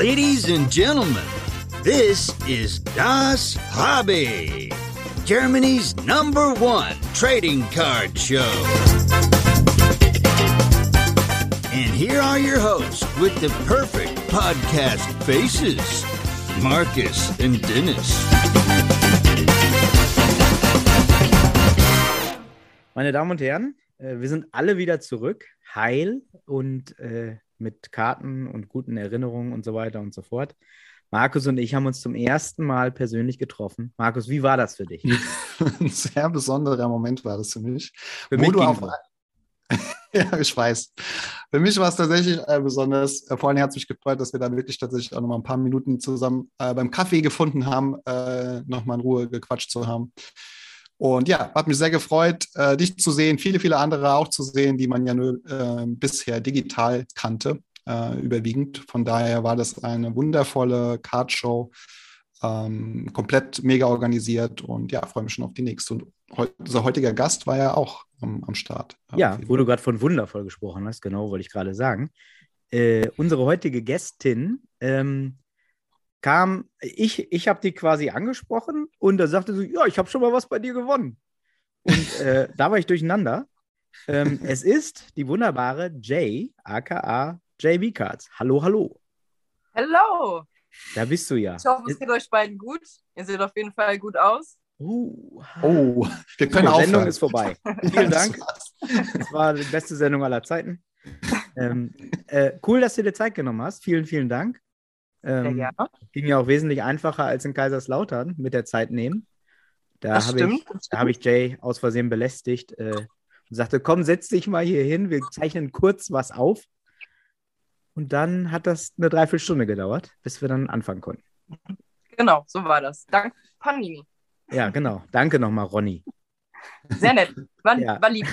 Ladies and gentlemen, this is Das Hobby, Germany's number one trading card show. And here are your hosts with the perfect podcast faces Marcus and Dennis. Meine Damen und Herren, äh, wir sind alle wieder zurück, heil und äh, mit Karten und guten Erinnerungen und so weiter und so fort. Markus und ich haben uns zum ersten Mal persönlich getroffen. Markus, wie war das für dich? Ein sehr besonderer Moment war das für mich. Für mich du auf, ja, ich weiß. Für mich war es tatsächlich äh, besonders. Äh, vor allem hat es mich gefreut, dass wir da wirklich tatsächlich auch noch mal ein paar Minuten zusammen äh, beim Kaffee gefunden haben, äh, noch mal in Ruhe gequatscht zu haben. Und ja, hat mich sehr gefreut, äh, dich zu sehen, viele, viele andere auch zu sehen, die man ja nur äh, bisher digital kannte, äh, überwiegend. Von daher war das eine wundervolle Cardshow, ähm, komplett mega organisiert und ja, freue mich schon auf die nächste. Und heu unser heutiger Gast war ja auch am, am Start. Ja, wo du gerade von wundervoll gesprochen hast, genau, wollte ich gerade sagen. Äh, unsere heutige Gästin ähm, kam, ich, ich habe die quasi angesprochen und da sagte sie, ja, ich habe schon mal was bei dir gewonnen. Und äh, da war ich durcheinander. Ähm, es ist die wunderbare Jay, aka JB Cards. Hallo, hallo. Hello! Da bist du ja. Ich hoffe, es geht euch beiden gut. Ihr seht auf jeden Fall gut aus. Uh, Oh, wir die können Sendung aufhören. ist vorbei. Vielen Dank. Das war die beste Sendung aller Zeiten. Ähm, äh, cool, dass du dir Zeit genommen hast. Vielen, vielen Dank. Ähm, gerne. ging ja auch wesentlich einfacher als in Kaiserslautern mit der Zeit nehmen. Da habe ich, da habe ich Jay aus Versehen belästigt äh, und sagte, komm, setz dich mal hier hin, wir zeichnen kurz was auf. Und dann hat das eine Dreiviertelstunde gedauert, bis wir dann anfangen konnten. Genau, so war das. Dank Panini. Ja, genau. Danke nochmal, Ronny. Sehr nett. War, Ja. war lieb.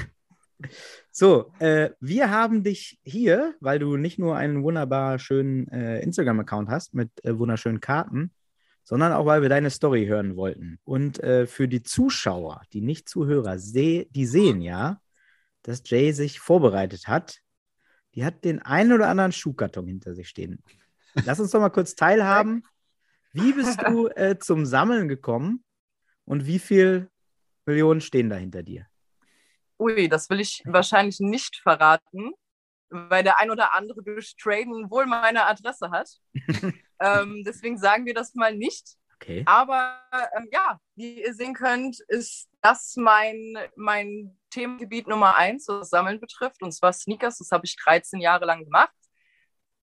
So, äh, wir haben dich hier, weil du nicht nur einen wunderbar schönen äh, Instagram-Account hast mit äh, wunderschönen Karten, sondern auch, weil wir deine Story hören wollten. Und äh, für die Zuschauer, die nicht Zuhörer, seh, die sehen ja, dass Jay sich vorbereitet hat. Die hat den einen oder anderen Schuhkarton hinter sich stehen. Lass uns doch mal kurz teilhaben. Wie bist du äh, zum Sammeln gekommen und wie viele Millionen stehen da hinter dir? Ui, das will ich wahrscheinlich nicht verraten, weil der ein oder andere durch Traden wohl meine Adresse hat. ähm, deswegen sagen wir das mal nicht. Okay. Aber ähm, ja, wie ihr sehen könnt, ist das mein, mein Themengebiet Nummer eins, was Sammeln betrifft, und zwar Sneakers. Das habe ich 13 Jahre lang gemacht.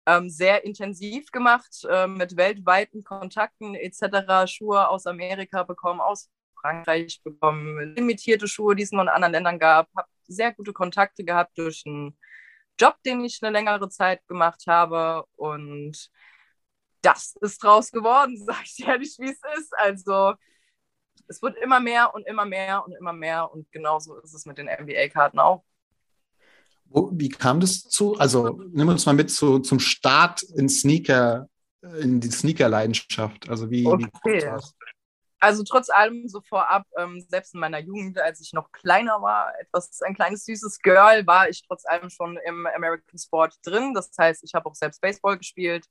Ähm, sehr intensiv gemacht, äh, mit weltweiten Kontakten etc. Schuhe aus Amerika bekommen, aus Frankreich bekommen, limitierte Schuhe, die es nur in anderen Ländern gab. Habe sehr gute Kontakte gehabt durch einen Job, den ich eine längere Zeit gemacht habe. Und das ist draus geworden, sage ich ehrlich, wie es ist. Also es wird immer mehr und immer mehr und immer mehr. Und genauso ist es mit den NBA-Karten auch. Wie kam das zu? Also nimm uns mal mit zu, zum Start in Sneaker, in die Sneaker-Leidenschaft. Also wie, wie Okay. das? Also trotz allem so vorab, ähm, selbst in meiner Jugend, als ich noch kleiner war, etwas ein kleines süßes Girl, war ich trotz allem schon im American Sport drin. Das heißt, ich habe auch selbst Baseball gespielt.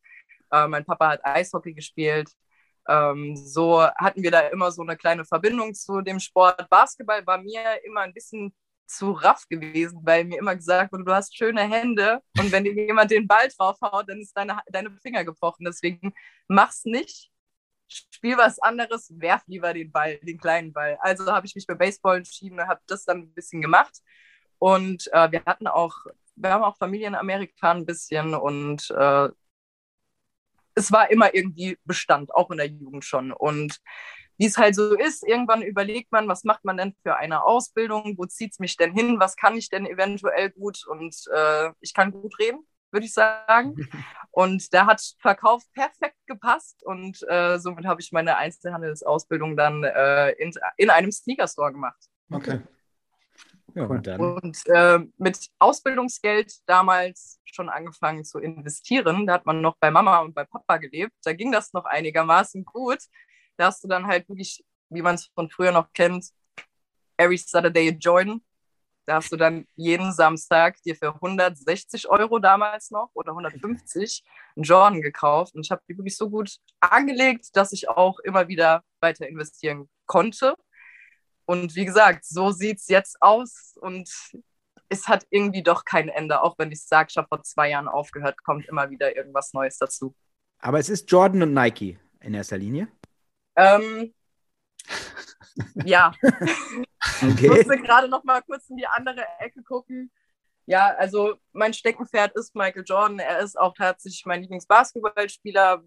Äh, mein Papa hat Eishockey gespielt. Ähm, so hatten wir da immer so eine kleine Verbindung zu dem Sport. Basketball war mir immer ein bisschen zu raff gewesen, weil mir immer gesagt wurde, du hast schöne Hände und wenn dir jemand den Ball draufhaut, dann ist deine, deine Finger gebrochen. Deswegen mach's nicht spiel was anderes, werf lieber den Ball, den kleinen Ball. Also habe ich mich für Baseball entschieden und habe das dann ein bisschen gemacht. Und äh, wir hatten auch, wir haben auch Familie in Amerika ein bisschen und äh, es war immer irgendwie Bestand, auch in der Jugend schon. Und wie es halt so ist, irgendwann überlegt man, was macht man denn für eine Ausbildung, wo zieht es mich denn hin, was kann ich denn eventuell gut und äh, ich kann gut reden, würde ich sagen. Und da hat Verkauf perfekt gepasst und äh, somit habe ich meine Einzelhandelsausbildung dann äh, in, in einem Sneaker-Store gemacht. Okay. Ja, und dann. Und äh, mit Ausbildungsgeld damals schon angefangen zu investieren. Da hat man noch bei Mama und bei Papa gelebt. Da ging das noch einigermaßen gut. Da hast du dann halt wirklich, wie man es von früher noch kennt, every Saturday join Da hast du dann jeden Samstag dir für 160 Euro damals noch oder 150 einen Jordan gekauft. Und ich habe die wirklich so gut angelegt, dass ich auch immer wieder weiter investieren konnte. Und wie gesagt, so sieht es jetzt aus. Und es hat irgendwie doch kein Ende. Auch wenn ich sage, ich habe vor zwei Jahren aufgehört, kommt immer wieder irgendwas Neues dazu. Aber es ist Jordan und Nike in erster Linie. Ähm, ja. Okay. Ich musste gerade noch mal kurz in die andere Ecke gucken. Ja, also mein Steckenpferd ist Michael Jordan. Er ist auch tatsächlich mein Lieblingsbasketballspieler,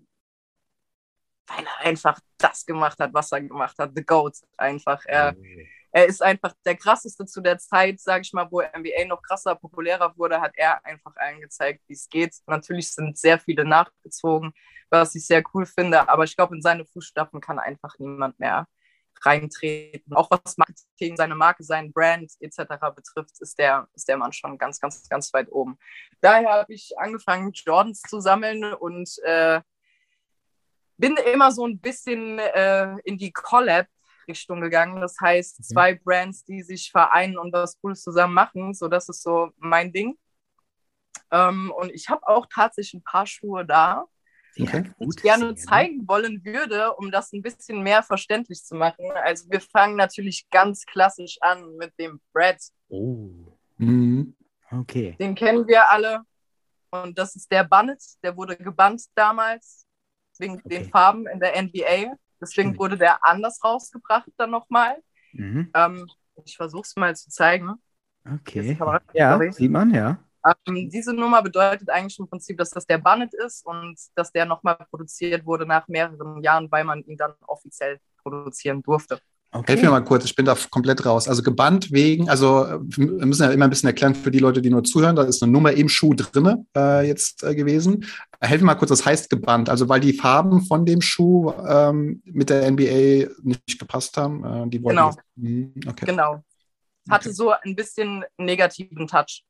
weil er einfach das gemacht hat, was er gemacht hat. The GOAT einfach. Er, er ist einfach der krasseste zu der Zeit, sage ich mal, wo NBA noch krasser, populärer wurde, hat er einfach allen gezeigt, wie es geht. Natürlich sind sehr viele nachgezogen, was ich sehr cool finde, aber ich glaube, in seine Fußstapfen kann einfach niemand mehr reintreten. Auch was Marketing, seine Marke, sein Brand etc. betrifft, ist der, ist der Mann schon ganz, ganz, ganz weit oben. Daher habe ich angefangen, Jordans zu sammeln und äh, bin immer so ein bisschen äh, in die Collab-Richtung gegangen. Das heißt, zwei Brands, die sich vereinen und was Cooles zusammen machen. So, das ist so mein Ding. Ähm, und ich habe auch tatsächlich ein paar Schuhe da Okay. die ich gerne zeigen wollen würde, um das ein bisschen mehr verständlich zu machen. Also wir fangen natürlich ganz klassisch an mit dem Brad. Oh, Mhm. okay. Den kennen wir alle. Und das ist der Bunnet, der wurde gebannt damals wegen Okay. den Farben in der NBA. Deswegen Stimmt. wurde der anders rausgebracht dann nochmal. Mhm. Ähm, ich versuche es mal zu zeigen. Okay. Ja, sieht man, ja. Ähm, diese Nummer bedeutet eigentlich im Prinzip, dass das der Bunnet ist und dass der nochmal produziert wurde nach mehreren Jahren, weil man ihn dann offiziell produzieren durfte. Okay. Helf mir mal kurz, ich bin da komplett raus. Also gebannt wegen, also wir müssen ja immer ein bisschen erklären für die Leute, die nur zuhören, da ist eine Nummer im Schuh drinne äh, jetzt äh, gewesen. Helf mir mal kurz, das heißt gebannt, also weil die Farben von dem Schuh ähm, mit der NBA nicht gepasst haben. Äh, die wollten Genau. das- Mhm, okay. Genau. Hatte Okay. so ein bisschen negativen Touch.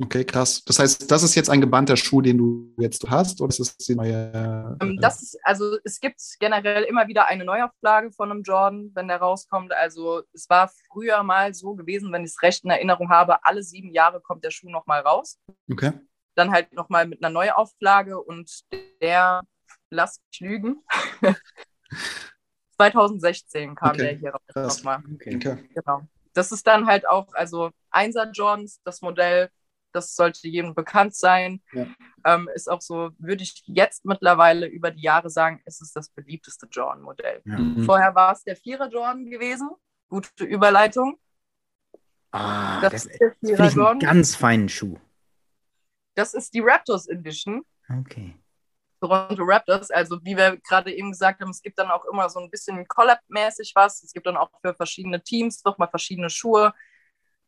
Okay, krass. Das heißt, das ist jetzt ein gebannter Schuh, den du jetzt hast, oder ist das die neue? Ähm, äh, das ist, also es gibt generell immer wieder eine Neuauflage von einem Jordan, wenn der rauskommt. Also es war früher mal so gewesen, wenn ich es recht in Erinnerung habe, alle sieben Jahre kommt der Schuh nochmal raus. okay. Dann halt nochmal mit einer Neuauflage und der, lass mich lügen, 2016 kam Okay, der hier raus nochmal. okay. okay. Genau. Das ist dann halt auch, also Einser Jordans, das Modell, das sollte jedem bekannt sein. Ja. Ähm, ist auch so, würde ich jetzt mittlerweile über die Jahre sagen, ist es das beliebteste Jordan-Modell. Ja. Mhm. Vorher war es der Vierer Jordan gewesen. Gute Überleitung. Ah, Das das, ist der das Vierer ich einen Jordan. ganz feinen Schuh. Das ist die Raptors Edition. Okay. Toronto Raptors. Also wie wir gerade eben gesagt haben, es gibt dann auch immer so ein bisschen Collab-mäßig was. Es gibt dann auch für verschiedene Teams nochmal verschiedene Schuhe.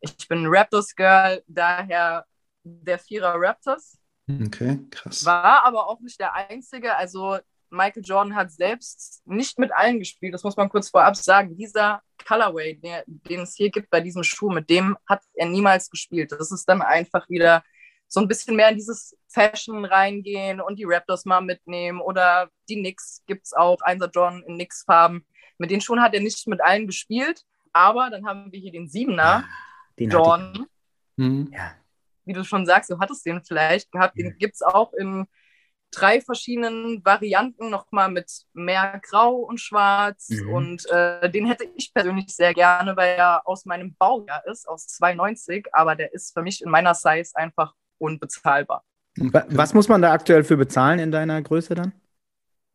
Ich bin ein Raptors-Girl, daher der Vierer Raptors. Okay, krass. War aber auch nicht der einzige. Also Michael Jordan hat selbst nicht mit allen gespielt. Das muss man kurz vorab sagen. Dieser Colorway, der, den es hier gibt bei diesem Schuh, mit dem hat er niemals gespielt. Das ist dann einfach wieder so ein bisschen mehr in dieses Fashion reingehen und die Raptors mal mitnehmen oder die Knicks gibt es auch, Einser Jordan in Knicks-Farben. Mit den Schuhen hat er nicht mit allen gespielt, aber dann haben wir hier den Siebener Den hatte Jordan Mhm. Ja. Wie du schon sagst, du hattest den vielleicht gehabt. Den gibt es auch in drei verschiedenen Varianten, nochmal mit mehr Grau und Schwarz. Mhm. Und äh, den hätte ich persönlich sehr gerne, weil er aus meinem Baujahr ist, aus 92. Aber der ist für mich in meiner Size einfach unbezahlbar. Wa- Was muss man da aktuell für bezahlen in deiner Größe dann?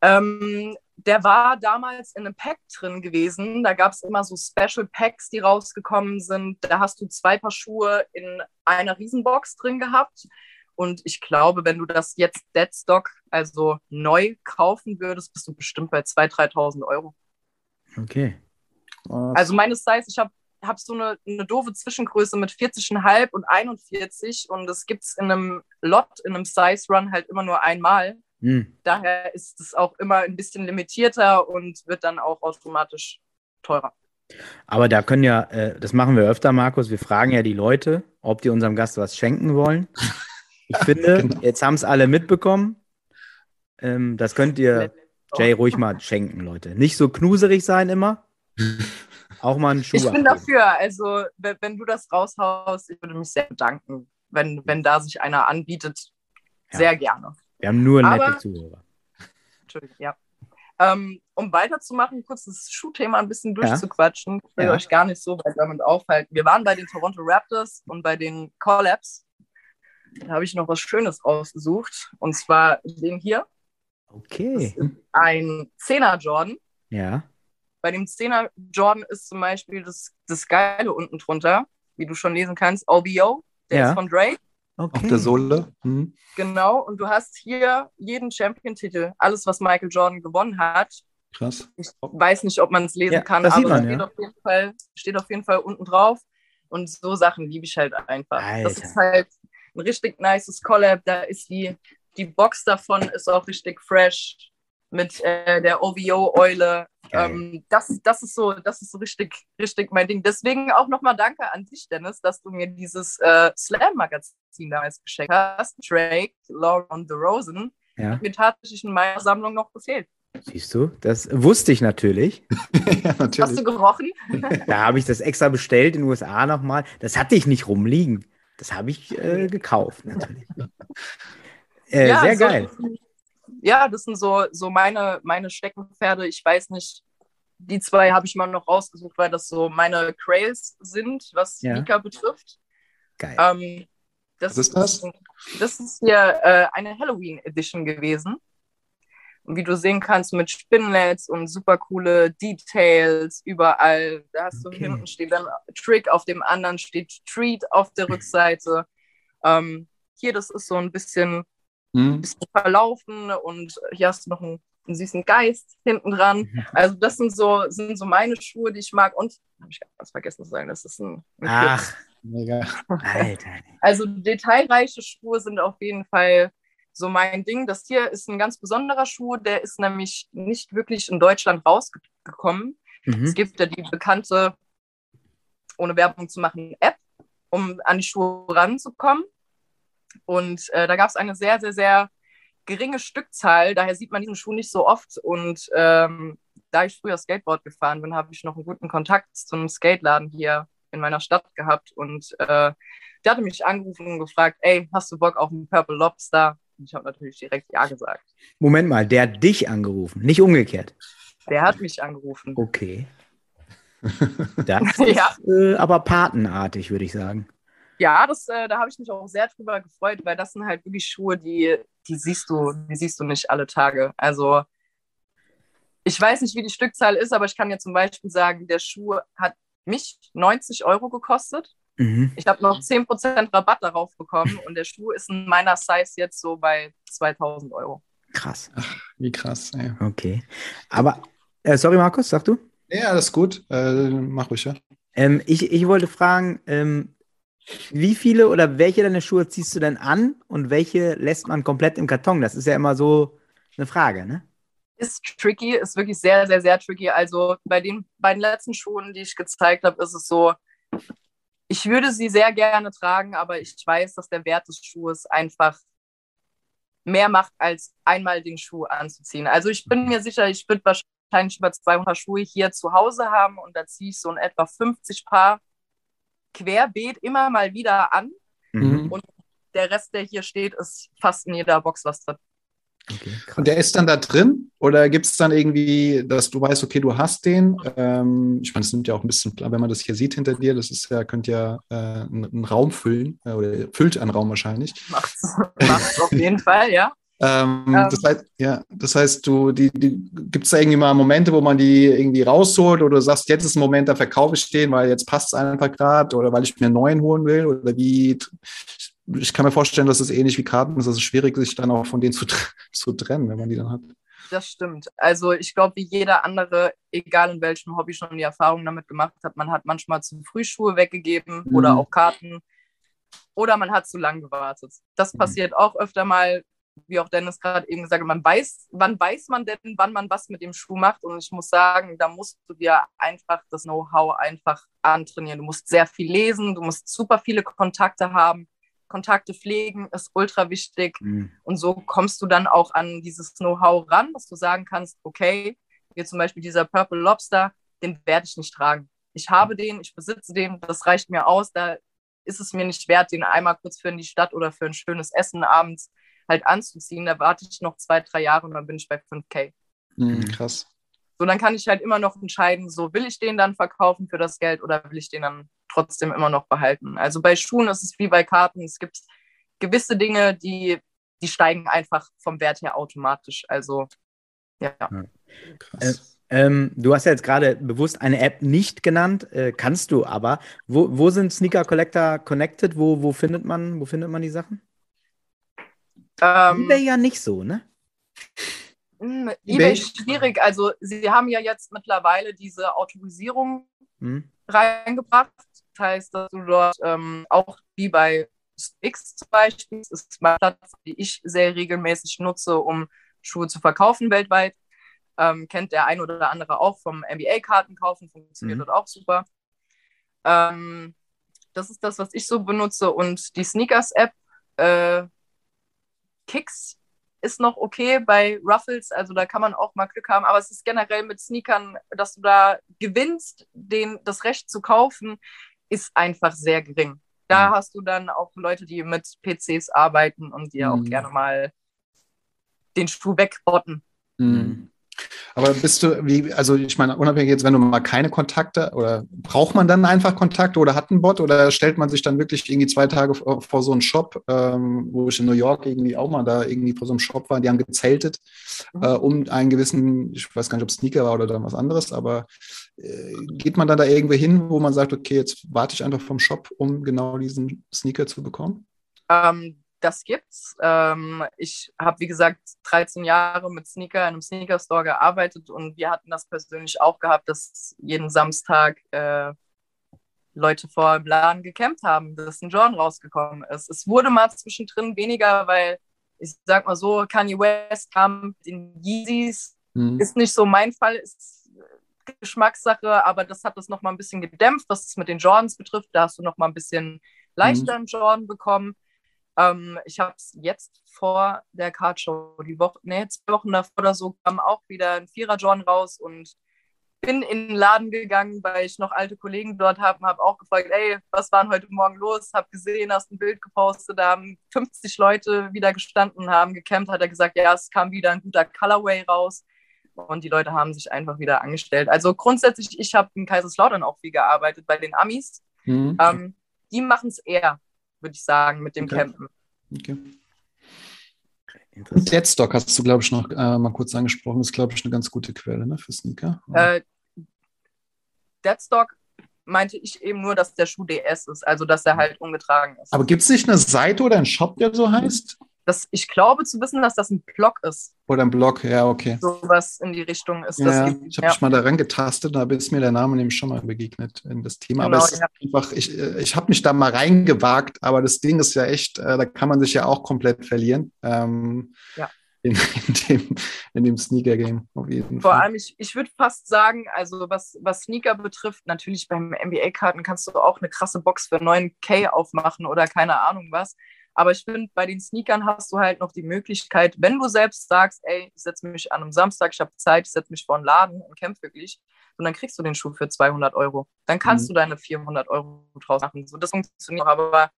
Ähm, der war damals in einem Pack drin gewesen. Da gab es immer so Special Packs, die rausgekommen sind. Da hast du zwei Paar Schuhe in einer Riesenbox drin gehabt. Und ich glaube, wenn du das jetzt Deadstock, also neu kaufen würdest, bist du bestimmt bei 2.000, 3.000 Euro. Okay. Krass. Also meine Size, ich habe hab so eine, eine doofe Zwischengröße mit 40,5 und 41 und das gibt es in einem Lot, in einem Size Run halt immer nur einmal. Hm. Daher ist es auch immer ein bisschen limitierter und wird dann auch automatisch teurer. Aber da können ja, äh, das machen wir öfter, Markus, wir fragen ja die Leute, ob die unserem Gast was schenken wollen. Ich finde, Genau. jetzt haben es alle mitbekommen. Ähm, das könnt ihr Jay ruhig mal schenken, Leute. Nicht so knuserig sein immer. Auch mal einen Schuh Ich bin abgeben. dafür. Also, wenn, wenn du das raushaust, ich würde mich sehr bedanken, wenn, wenn da sich einer anbietet. Ja. Sehr gerne. Wir haben nur nette Aber- Zuhörer. Entschuldigung, ja. Ähm, um weiterzumachen, kurz das Schuhthema ein bisschen Ja. durchzuquatschen. Ich will Ja. euch gar nicht so weit damit aufhalten. Wir waren bei den Toronto Raptors und bei den Collabs. Da habe ich noch was Schönes ausgesucht. Und zwar den hier. Okay. Ein 10er Jordan. Ja. Bei dem 10er Jordan ist zum Beispiel das, das Geile unten drunter, wie du schon lesen kannst, OBO. Der Ja. ist von Drake. Okay. Auf der Sohle. Mhm. Genau. Und du hast hier jeden Champion-Titel. Alles, was Michael Jordan gewonnen hat. Krass. Ich weiß nicht, ob man es lesen Ja, kann, das aber man, steht, ja. auf jeden Fall, steht auf jeden Fall unten drauf. Und so Sachen liebe ich halt einfach. Das Alter. ist halt ein richtig nices Collab. Da ist die, die Box davon ist auch richtig fresh mit äh, der OVO-Eule. Ähm, das, das ist so, das ist so richtig, richtig mein Ding. Deswegen auch nochmal danke an dich, Dennis, dass du mir dieses äh, Slam-Magazin damals geschenkt hast. Drake, Laura und The Rosen. Ja. Mir tatsächlich in meiner Sammlung noch gefehlt. Siehst du? Das wusste ich natürlich. ja, Hast du natürlich. gerochen? Da habe ich das extra bestellt in den USA nochmal. Das hatte ich nicht rumliegen. Das habe ich äh, gekauft, natürlich. Äh, sehr so- geil. Ja, das sind so, so meine, meine Steckenpferde. Ich weiß nicht, die zwei habe ich mal noch rausgesucht, weil das so meine Crails sind, was Ja. Mika betrifft. Geil. Ähm, das, Was ist das? Das ist hier äh, eine Halloween Edition gewesen. Und wie du sehen kannst, mit Spinlets und super coole Details überall. Da hast Okay. du hinten steht dann Trick, auf dem anderen steht Treat auf der Rückseite. Ähm, hier, das ist so ein bisschen, Mhm. bisschen verlaufen und hier hast du noch einen, einen süßen Geist hinten dran. Also, das sind so, sind so meine Schuhe, die ich mag. Und habe ich ganz vergessen zu sagen, das ist ein, ein Ach, Mega. Alter. also detailreiche Schuhe sind auf jeden Fall so mein Ding. Das hier ist ein ganz besonderer Schuh, der ist nämlich nicht wirklich in Deutschland rausgekommen. Es Mhm. gibt ja die bekannte, ohne Werbung zu machen, App, um an die Schuhe ranzukommen. Und äh, da gab es eine sehr, sehr, sehr geringe Stückzahl. Daher sieht man diesen Schuh nicht so oft. Und ähm, da ich früher Skateboard gefahren bin, habe ich noch einen guten Kontakt zu einem Skateladen hier in meiner Stadt gehabt. Und äh, der hatte mich angerufen und gefragt, ey, hast du Bock auf einen Purple Lobster? Und ich habe natürlich direkt Ja gesagt. Moment mal, der hat dich angerufen, nicht umgekehrt. Der hat mich angerufen. Okay. Das Ja. ist äh, aber patenartig, würde ich sagen. Ja, das, äh, da habe ich mich auch sehr drüber gefreut, weil das sind halt wirklich Schuhe, die, die siehst du, die siehst du nicht alle Tage. Also ich weiß nicht, wie die Stückzahl ist, aber ich kann dir zum Beispiel sagen, der Schuh hat mich 90 Euro gekostet. Mhm. Ich habe noch 10% Rabatt darauf bekommen und der Schuh ist in meiner Size jetzt so bei 2000 Euro. Krass. Wie krass. Ey. Okay. Aber, äh, sorry, Markus, sag du? Ja, alles gut. Äh, mach ruhig, ja. Ähm, ich, ich wollte fragen, ähm, wie viele oder welche deiner Schuhe ziehst du denn an und welche lässt man komplett im Karton? Das ist ja immer so eine Frage, ne? Ist tricky, ist wirklich sehr, sehr, sehr tricky. Also bei den beiden letzten Schuhen, die ich gezeigt habe, ist es so, ich würde sie sehr gerne tragen, aber ich weiß, dass der Wert des Schuhes einfach mehr macht, als einmal den Schuh anzuziehen. Also ich bin mir sicher, ich würde wahrscheinlich über 200 Schuhe hier zu Hause haben und da ziehe ich so in etwa 50 Paar querbeet immer mal wieder an. Mhm. Und der Rest, der hier steht, ist fast in jeder Box was drin. Okay. Und der ist dann da drin? Oder gibt es dann irgendwie, dass du weißt, okay, du hast den? Ähm, ich meine, es nimmt ja auch ein bisschen, wenn man das hier sieht hinter dir, das ist ja, könnte ja äh, einen, einen Raum füllen, äh, oder füllt einen Raum wahrscheinlich. Macht's, macht's auf jeden Fall, ja. Ähm, Ähm. das heißt, ja, das heißt, du, die, die, gibt es da irgendwie mal Momente, wo man die irgendwie rausholt oder du sagst, jetzt ist ein Moment, da verkaufe ich den, weil jetzt passt es einfach gerade oder weil ich mir einen neuen holen will oder wie, ich kann mir vorstellen, dass es ähnlich wie Karten ist, es ist schwierig, sich dann auch von denen zu, zu trennen, wenn man die dann hat. Das stimmt. Also ich glaube, wie jeder andere, egal in welchem Hobby schon die Erfahrung damit gemacht hat, man hat manchmal zu früh Schuhe weggegeben Mhm. oder auch Karten oder man hat zu lang gewartet. Das Mhm. passiert auch öfter mal, wie auch Dennis gerade eben gesagt hat, man weiß, wann weiß man denn, wann man was mit dem Schuh macht und ich muss sagen, da musst du dir einfach das Know-how einfach antrainieren. Du musst sehr viel lesen, du musst super viele Kontakte haben. Kontakte pflegen ist ultra wichtig. Mhm. Und so kommst du dann auch an dieses Know-how ran, dass du sagen kannst, okay, hier zum Beispiel dieser Purple Lobster, den werde ich nicht tragen. ich habe den, ich besitze den, das reicht mir aus, da ist es mir nicht wert, den einmal kurz für in die Stadt oder für ein schönes Essen abends halt anzuziehen. Da warte ich noch zwei, drei Jahre und dann bin ich bei 5K. Mhm, krass. So, dann kann ich halt immer noch entscheiden, so will ich den dann verkaufen für das Geld oder will ich den dann trotzdem immer noch behalten. Also bei Schuhen ist es wie bei Karten. Es gibt gewisse Dinge, die, die steigen einfach vom Wert her automatisch. Also, ja. Krass. Äh, ähm, du hast ja jetzt gerade bewusst eine App nicht genannt, äh, kannst du aber. Wo, wo sind Sneaker Collector connected? Wo, wo, findet man, wo findet man die Sachen? Ähm, eBay ja nicht so, ne? Hm, eBay ist schwierig. Also sie haben ja jetzt mittlerweile diese Autorisierung hm. reingebracht. Das heißt, dass du dort ähm, auch wie bei X zum Beispiel, das ist meine Plattform, die ich sehr regelmäßig nutze, um Schuhe zu verkaufen weltweit. Ähm, kennt der ein oder andere auch vom NBA-Karten kaufen, funktioniert mhm. dort auch super. Ähm, das ist das, was ich so benutze. Und die Sneakers-App, äh, Kicks ist noch okay bei Ruffles, also da kann man auch mal Glück haben, aber es ist generell mit Sneakern, dass du da gewinnst, den, das Recht zu kaufen, ist einfach sehr gering. Da mhm. hast du dann auch Leute, die mit PCs arbeiten und dir mhm. auch gerne mal den Schuh wegbotten. Mhm. Aber bist du, wie, also ich meine, unabhängig jetzt, wenn du mal keine Kontakte oder braucht man dann einfach Kontakte oder hat einen Bot oder stellt man sich dann wirklich irgendwie zwei Tage vor, vor so einen Shop, ähm, wo ich in New York irgendwie auch mal da irgendwie vor so einem Shop war, die haben gezeltet, mhm. äh, um einen gewissen, ich weiß gar nicht, ob Sneaker war oder dann was anderes, aber äh, geht man dann da irgendwo hin, wo man sagt, okay, jetzt warte ich einfach vom Shop, um genau diesen Sneaker zu bekommen? Ähm, das gibt's. Ähm, ich habe, wie gesagt, 13 Jahre mit Sneaker in einem Sneaker-Store gearbeitet und wir hatten das persönlich auch gehabt, dass jeden Samstag äh, Leute vor dem Laden gecampt haben, dass ein Jordan rausgekommen ist. Es wurde mal zwischendrin weniger, weil ich sag mal so, Kanye West kam mit den Yeezys. Mhm. Ist nicht so mein Fall, ist Geschmackssache, aber das hat das nochmal ein bisschen gedämpft, was es mit den Jordans betrifft. Da hast du nochmal ein bisschen leichter mhm. Jordan bekommen. Ähm, ich habe es jetzt vor der Cardshow, die Woche, nee, zwei Wochen davor oder so, kam auch wieder ein Vierer-John raus und bin in den Laden gegangen, weil ich noch alte Kollegen dort habe, habe auch gefragt, ey, was war denn heute Morgen los? Habe gesehen, hast ein Bild gepostet, da haben 50 Leute wieder gestanden, haben gecampt, hat er gesagt, ja, es kam wieder ein guter Colorway raus und die Leute haben sich einfach wieder angestellt. Also grundsätzlich, ich habe in Kaiserslautern auch viel gearbeitet bei den Amis. Mhm. Ähm, die machen es eher würde ich sagen, mit dem okay. Campen. Okay. Und Deadstock hast du, glaube ich, noch äh, mal kurz angesprochen. Das ist, glaube ich, eine ganz gute Quelle ne, für Sneaker. Äh, Deadstock meinte ich eben nur, dass der Schuh DS ist, also dass er halt ungetragen ist. Aber gibt es nicht eine Seite oder einen Shop, der so heißt? Das, ich glaube zu wissen, dass das ein Blog ist. Oder ein Blog, ja, okay. Sowas in die Richtung ist ja, das. Ich habe ja. mich mal daran getastet, da ist mir der Name nämlich schon mal begegnet in das Thema. Genau, aber ja. einfach, ich, ich habe mich da mal reingewagt, aber das Ding ist ja echt, äh, da kann man sich ja auch komplett verlieren. Ähm, ja. In, in, dem, in dem Sneaker-Game auf jeden Vor Fall. allem, ich, ich würde fast sagen, also was, was Sneaker betrifft, natürlich beim NBA-Karten kannst du auch eine krasse Box für 9K aufmachen oder keine Ahnung was. Aber ich finde, bei den Sneakern hast du halt noch die Möglichkeit, wenn du selbst sagst, ey, ich setze mich an einem Samstag, ich habe Zeit, ich setze mich vor einen Laden und kämpfe wirklich, und dann kriegst du den Schuh für 200 Euro. Dann kannst mhm. du deine 400 Euro draus machen. So, das funktioniert auch. Aber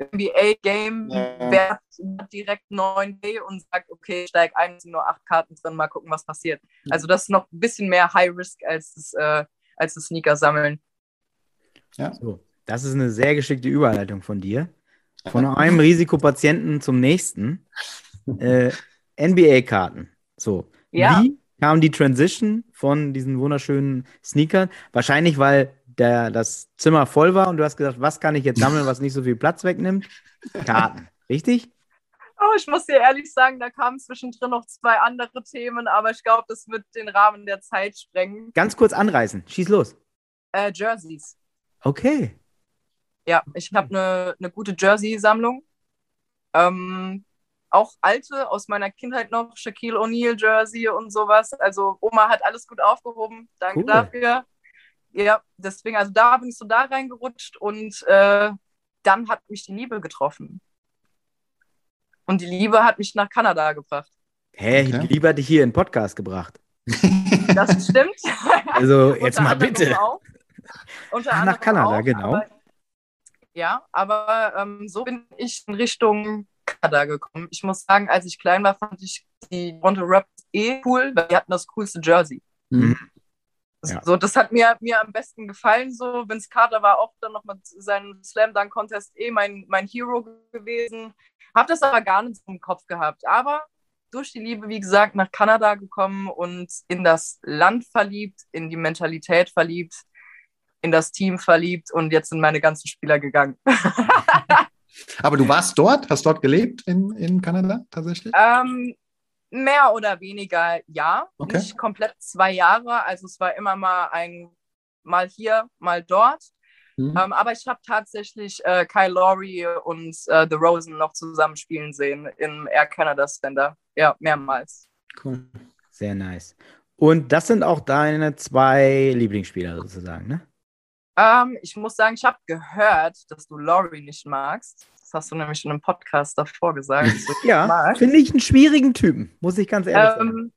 NBA-Game ja. wert direkt 9K und sagt, okay, steig ein, sind nur acht Karten drin, mal gucken, was passiert. Mhm. Also das ist noch ein bisschen mehr High-Risk als das, äh, als das Sneaker sammeln. Ja. So, das ist eine sehr geschickte Überleitung von dir. Von einem Risikopatienten zum nächsten. Äh, NBA-Karten. So. Ja. Wie kam die Transition von diesen wunderschönen Sneakern? Wahrscheinlich, weil der, das Zimmer voll war und du hast gesagt, was kann ich jetzt sammeln, was nicht so viel Platz wegnimmt? Karten. Richtig? Oh, ich muss dir ehrlich sagen, da kamen zwischendrin noch zwei andere Themen, aber ich glaube, das wird den Rahmen der Zeit sprengen. Ganz kurz anreißen. Schieß los. Äh, Jerseys. Okay. Ja, ich habe eine ne gute Jersey-Sammlung. Ähm, auch alte aus meiner Kindheit noch, Shaquille O'Neal Jersey und sowas. Also Oma hat alles gut aufgehoben. Danke cool. dafür. Ja, deswegen, also da bin ich so da reingerutscht und äh, dann hat mich die Liebe getroffen. Und die Liebe hat mich nach Kanada gebracht. Hä, okay. die Liebe hat dich hier in den Podcast gebracht. Das stimmt. Also jetzt mal bitte. Auch. Unter Ah, nach Kanada, auch, genau. Ja, aber ähm, so bin ich in Richtung Kanada gekommen. Ich muss sagen, als ich klein war, fand ich die Toronto Raptors eh cool, weil die hatten das coolste Jersey. Mhm. Ja. So, das hat mir, mir am besten gefallen. So, Vince Carter war auch dann nochmal seinen Slam Dunk Contest eh mein, mein Hero gewesen. Hab das aber gar nicht im Kopf gehabt. Aber durch die Liebe, wie gesagt, nach Kanada gekommen und in das Land verliebt, in die Mentalität verliebt, in das Team verliebt und jetzt sind meine ganzen Spieler gegangen. Aber du warst dort, hast dort gelebt in, in Kanada tatsächlich? Ähm, mehr oder weniger ja. Okay. Nicht komplett zwei Jahre. Also es war immer mal ein mal hier, mal dort. Mhm. Ähm, aber ich habe tatsächlich äh, Kyle Lowry und äh, The Rosen noch zusammen spielen sehen im Air Canada Center. Ja, mehrmals. Cool. Sehr nice. Und das sind auch deine zwei Lieblingsspieler sozusagen, ne? Ähm, ich muss sagen, ich habe gehört, dass du Lowry nicht magst. Das hast du nämlich in einem Podcast davor gesagt. Ja, finde ich einen schwierigen Typen, muss ich ganz ehrlich sagen. Ähm,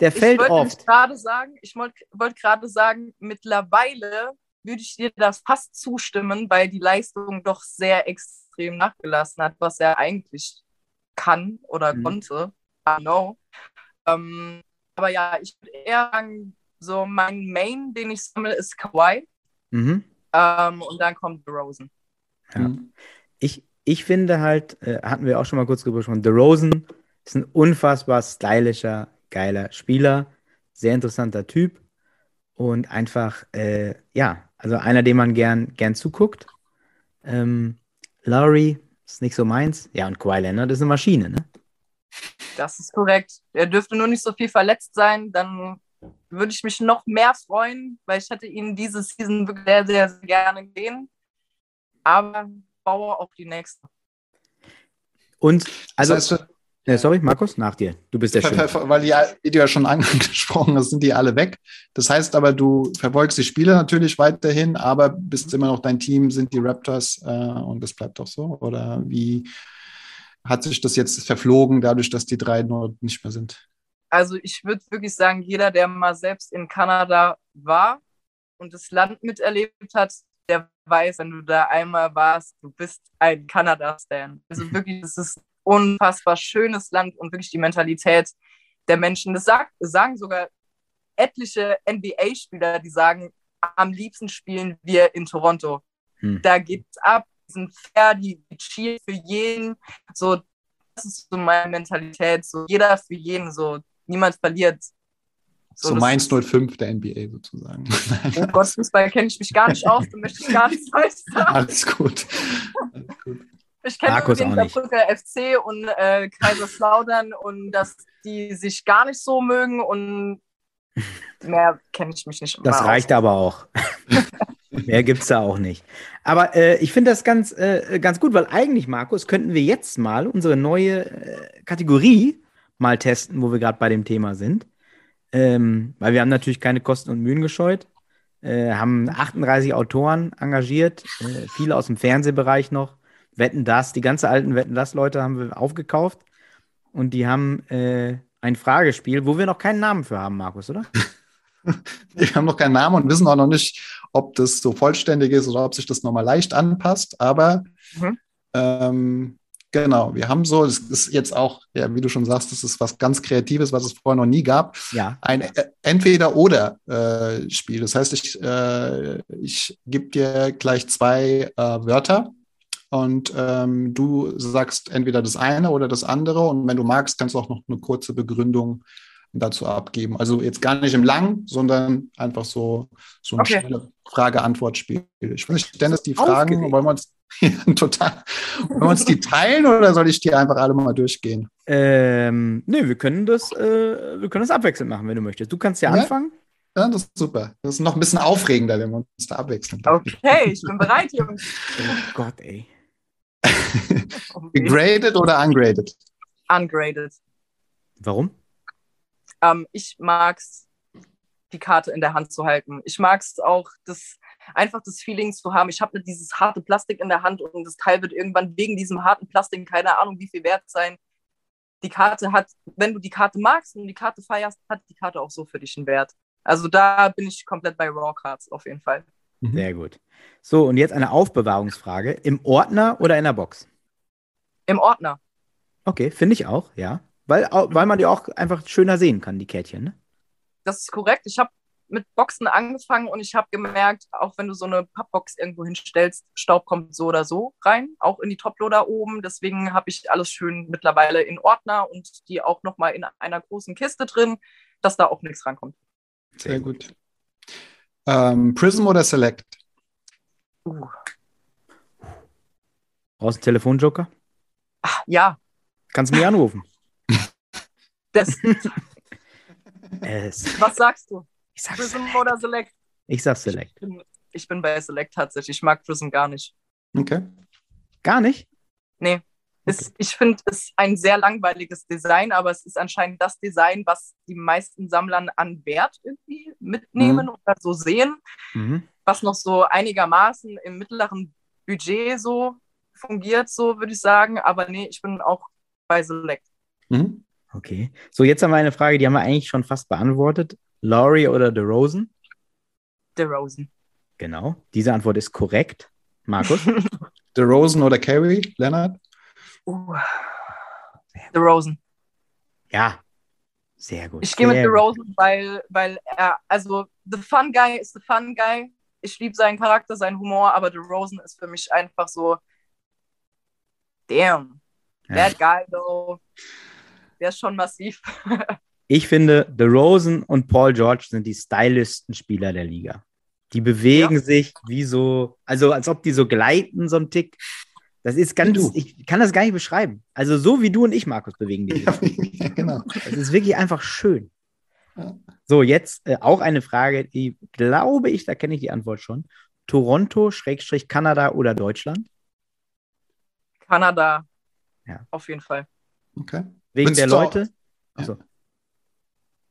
Der ich fällt nämlich oft. gerade sagen, ich wollte wollt gerade sagen, mittlerweile würde ich dir das fast zustimmen, weil die Leistung doch sehr extrem nachgelassen hat, was er eigentlich kann oder Mhm. konnte. I know. Ähm, aber ja, ich würde eher sagen, so mein Main, den ich sammle, ist Kawhi. Mhm. Ähm, und dann kommt Rosen. Ja. Ich, ich finde halt, äh, hatten wir auch schon mal kurz drüber gesprochen, DeRozan ist ein unfassbar stylischer, geiler Spieler, sehr interessanter Typ und einfach, äh, ja, also einer, dem man gern, gern zuguckt. Ähm, Lowry ist nicht so meins. Ja, und Kawhi Leonard ist eine Maschine, ne? Das ist korrekt. Er dürfte nur nicht so viel verletzt sein, dann würde ich mich noch mehr freuen, weil ich hätte ihn diese Season wirklich sehr, sehr, sehr gerne gesehen. Aber baue auf die nächste. Und, also, das heißt, äh, sorry, Markus, nach dir. Du bist der ver- weil die, wie du ja schon angesprochen hast, sind die alle weg. Das heißt aber, du verfolgst die Spiele natürlich weiterhin, aber bist immer noch dein Team, sind die Raptors äh, und das bleibt doch so? Oder wie hat sich das jetzt verflogen, dadurch, dass die drei nur nicht mehr sind? Also ich würde wirklich sagen, jeder, der mal selbst in Kanada war und das Land miterlebt hat, der weiß, wenn du da einmal warst, du bist ein Kanada-Stan. Also wirklich, es ist ein unfassbar schönes Land und wirklich die Mentalität der Menschen. Das sagt, sagen sogar etliche NBA-Spieler, die sagen, am liebsten spielen wir in Toronto. Hm. Da geht's ab, die sind fair, die, die cheeren für jeden. So, das ist so meine Mentalität. So, jeder für jeden, so, niemand verliert. So, das Mainz ist- 05 der NBA sozusagen. Oh Gott, Fußball kenne ich mich gar nicht aus, da möchte ich gar nichts falsch sagen. Alles gut. Alles gut. Ich kenne nur den auch nicht. Saarbrücker FC und äh, Kaiserslautern und dass die sich gar nicht so mögen und mehr kenne ich mich nicht Das reicht aus. aber auch. Mehr gibt es da auch nicht. Aber äh, ich finde das ganz, äh, ganz gut, weil eigentlich, Markus, könnten wir jetzt mal unsere neue äh, Kategorie mal testen, wo wir gerade bei dem Thema sind. Ähm, weil wir haben natürlich keine Kosten und Mühen gescheut. Äh, haben 38 Autoren engagiert, äh, viele aus dem Fernsehbereich noch. Wetten das, die ganze alten Wetten das Leute haben wir aufgekauft. Und die haben äh, ein Fragespiel, wo wir noch keinen Namen für haben, Markus, oder? Wir haben noch keinen Namen und wissen auch noch nicht, ob das so vollständig ist oder ob sich das nochmal leicht anpasst. Aber Mhm. ähm, genau, wir haben so, das ist jetzt auch, ja, wie du schon sagst, das ist was ganz Kreatives, was es vorher noch nie gab. Ja. Ein äh, Entweder-Oder-Spiel. das heißt, ich, äh, ich gebe dir gleich zwei äh, Wörter und ähm, du sagst entweder das eine oder das andere. Und wenn du magst, kannst du auch noch eine kurze Begründung dazu abgeben. Also jetzt gar nicht im Lang, sondern einfach so, so ein Okay. schnelle Frage-Antwort-Spiel. Ich weiß nicht, Dennis, die Fragen, Aufgeregt. wollen wir uns ja, total, wollen wir uns die teilen oder soll ich die einfach alle mal durchgehen? Ähm, nee, wir können das, äh, wir können das abwechselnd machen, wenn du möchtest. Du kannst ja, Ja. anfangen. Ja, das ist super. Das ist noch ein bisschen aufregender, wenn wir uns da abwechseln. Okay, ich bin bereit, Jungs. Oh Gott, ey. Graded oder ungraded? Ungraded. Warum? Ähm, ich mag's, die Karte in der Hand zu halten. Ich mag's auch, das einfach das Feeling zu haben. Ich habe dieses harte Plastik in der Hand und das Teil wird irgendwann wegen diesem harten Plastik, keine Ahnung, wie viel wert sein. Die Karte hat, wenn du die Karte magst und die Karte feierst, hat die Karte auch so für dich einen Wert. Also da bin ich komplett bei Raw Cards auf jeden Fall. Mhm. Sehr gut. So, und jetzt eine Aufbewahrungsfrage. Im Ordner oder in der Box? Im Ordner. Okay, finde ich auch, ja. Weil, weil man die auch einfach schöner sehen kann, die Kärtchen. Ne? Das ist korrekt. Ich habe mit Boxen angefangen und ich habe gemerkt, auch wenn du so eine Pappbox irgendwo hinstellst, Staub kommt so oder so rein, auch in die Toploader oben. Deswegen habe ich alles schön mittlerweile in Ordner und die auch nochmal in einer großen Kiste drin, dass da auch nichts rankommt. Sehr gut. Ähm, Prism oder Select? Uh. Brauchst du einen Telefonjoker? Ja, Kannst mich anrufen. Das, was sagst du? ich sag Prism Select. oder Select? Ich sag Select. Ich bin, ich bin bei Select tatsächlich. Ich mag Prism gar nicht. Okay. Gar nicht? Nee. Es, ich finde es ein sehr langweiliges Design, aber es ist anscheinend das Design, was die meisten Sammlern an Wert irgendwie mitnehmen Mhm. oder so sehen, Mhm. was noch so einigermaßen im mittleren Budget so fungiert, so würde ich sagen. Aber nee, ich bin auch bei Select. Mhm. Okay. So, jetzt haben wir eine Frage, die haben wir eigentlich schon fast beantwortet. Laurie oder DeRozan? DeRozan. Genau. Diese Antwort ist korrekt. Markus? DeRozan oder Carey? Leonard? Uh. DeRozan. ja. Sehr gut. Ich gehe mit. DeRozan, weil, weil er, also, the fun guy ist the fun guy. Ich liebe seinen Charakter, seinen Humor, aber DeRozan ist für mich einfach so, damn, Ja. that guy, though, der ist schon massiv. Ich finde, DeRozan und Paul George sind die stylischsten Spieler der Liga. Die bewegen sich wie so, also als ob die so gleiten, so ein Tick. Das ist ganz, du. ich kann das gar nicht beschreiben. Also so wie du und ich, Markus, bewegen die. sich. Ja, genau. Das ist wirklich einfach schön. Ja. So, jetzt äh, auch eine Frage, die glaube ich, da kenne ich die Antwort schon. Toronto, Schrägstrich, Kanada oder Deutschland? Kanada, Ja. auf jeden Fall. Okay. Wegen Willst der Leute? Achso.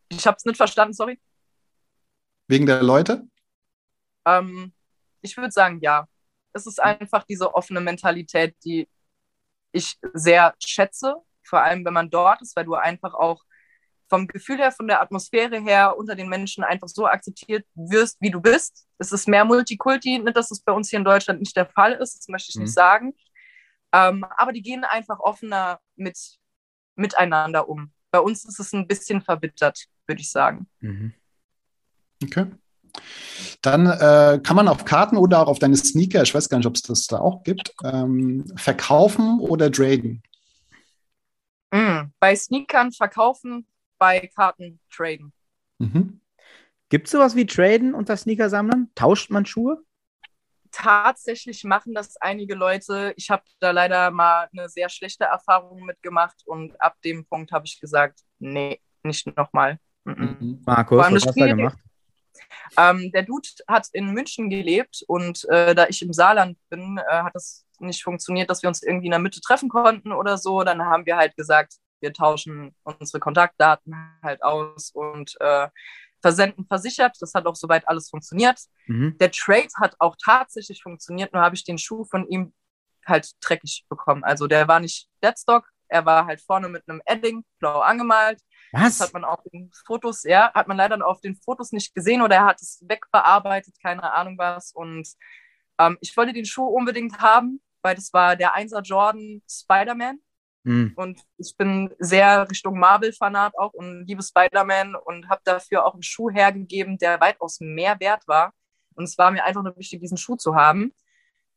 Ich habe es nicht verstanden, sorry. Wegen der Leute? Ähm, ich würde sagen, ja. Es ist einfach diese offene Mentalität, die ich sehr schätze, vor allem wenn man dort ist, weil du einfach auch vom Gefühl her, von der Atmosphäre her unter den Menschen einfach so akzeptiert wirst, wie du bist. Es ist mehr Multikulti, nicht, dass es bei uns hier in Deutschland nicht der Fall ist, das möchte ich Mhm. nicht sagen. Ähm, aber die gehen einfach offener mit, miteinander um. Bei uns ist es ein bisschen verbittert, würde ich sagen. Mhm. Okay. Dann äh, kann man auf Karten oder auch auf deine Sneaker, ich weiß gar nicht, ob es das da auch gibt, ähm, verkaufen oder traden. Mm, bei Sneakern verkaufen, bei Karten traden. Mhm. Gibt es sowas wie Traden unter Sneakersammlern? Tauscht man Schuhe? Tatsächlich machen das einige Leute. Ich habe da leider mal eine sehr schlechte Erfahrung mitgemacht und ab dem Punkt habe ich gesagt, nee, nicht nochmal. Mhm. Markus, was hast du gemacht? Ähm, der Dude hat in München gelebt und äh, da ich im Saarland bin, äh, hat es nicht funktioniert, dass wir uns irgendwie in der Mitte treffen konnten oder so. Dann haben wir halt gesagt, wir tauschen unsere Kontaktdaten halt aus und äh, versenden versichert. Das hat auch soweit alles funktioniert. Mhm. Der Trade hat auch tatsächlich funktioniert, nur habe ich den Schuh von ihm halt dreckig bekommen. Also der war nicht Deadstock, er war halt vorne mit einem Edding blau angemalt. Das Was? hat man auf den Fotos, ja, hat man leider auf den Fotos nicht gesehen oder er hat es wegbearbeitet, keine Ahnung was. Und ähm, ich wollte den Schuh unbedingt haben, weil das war der 1er Jordan Spider-Man. Mhm. Und ich bin sehr Richtung Marvel-Fanat auch und liebe Spider-Man und habe dafür auch einen Schuh hergegeben, der weitaus mehr wert war. Und es war mir einfach nur wichtig, diesen Schuh zu haben.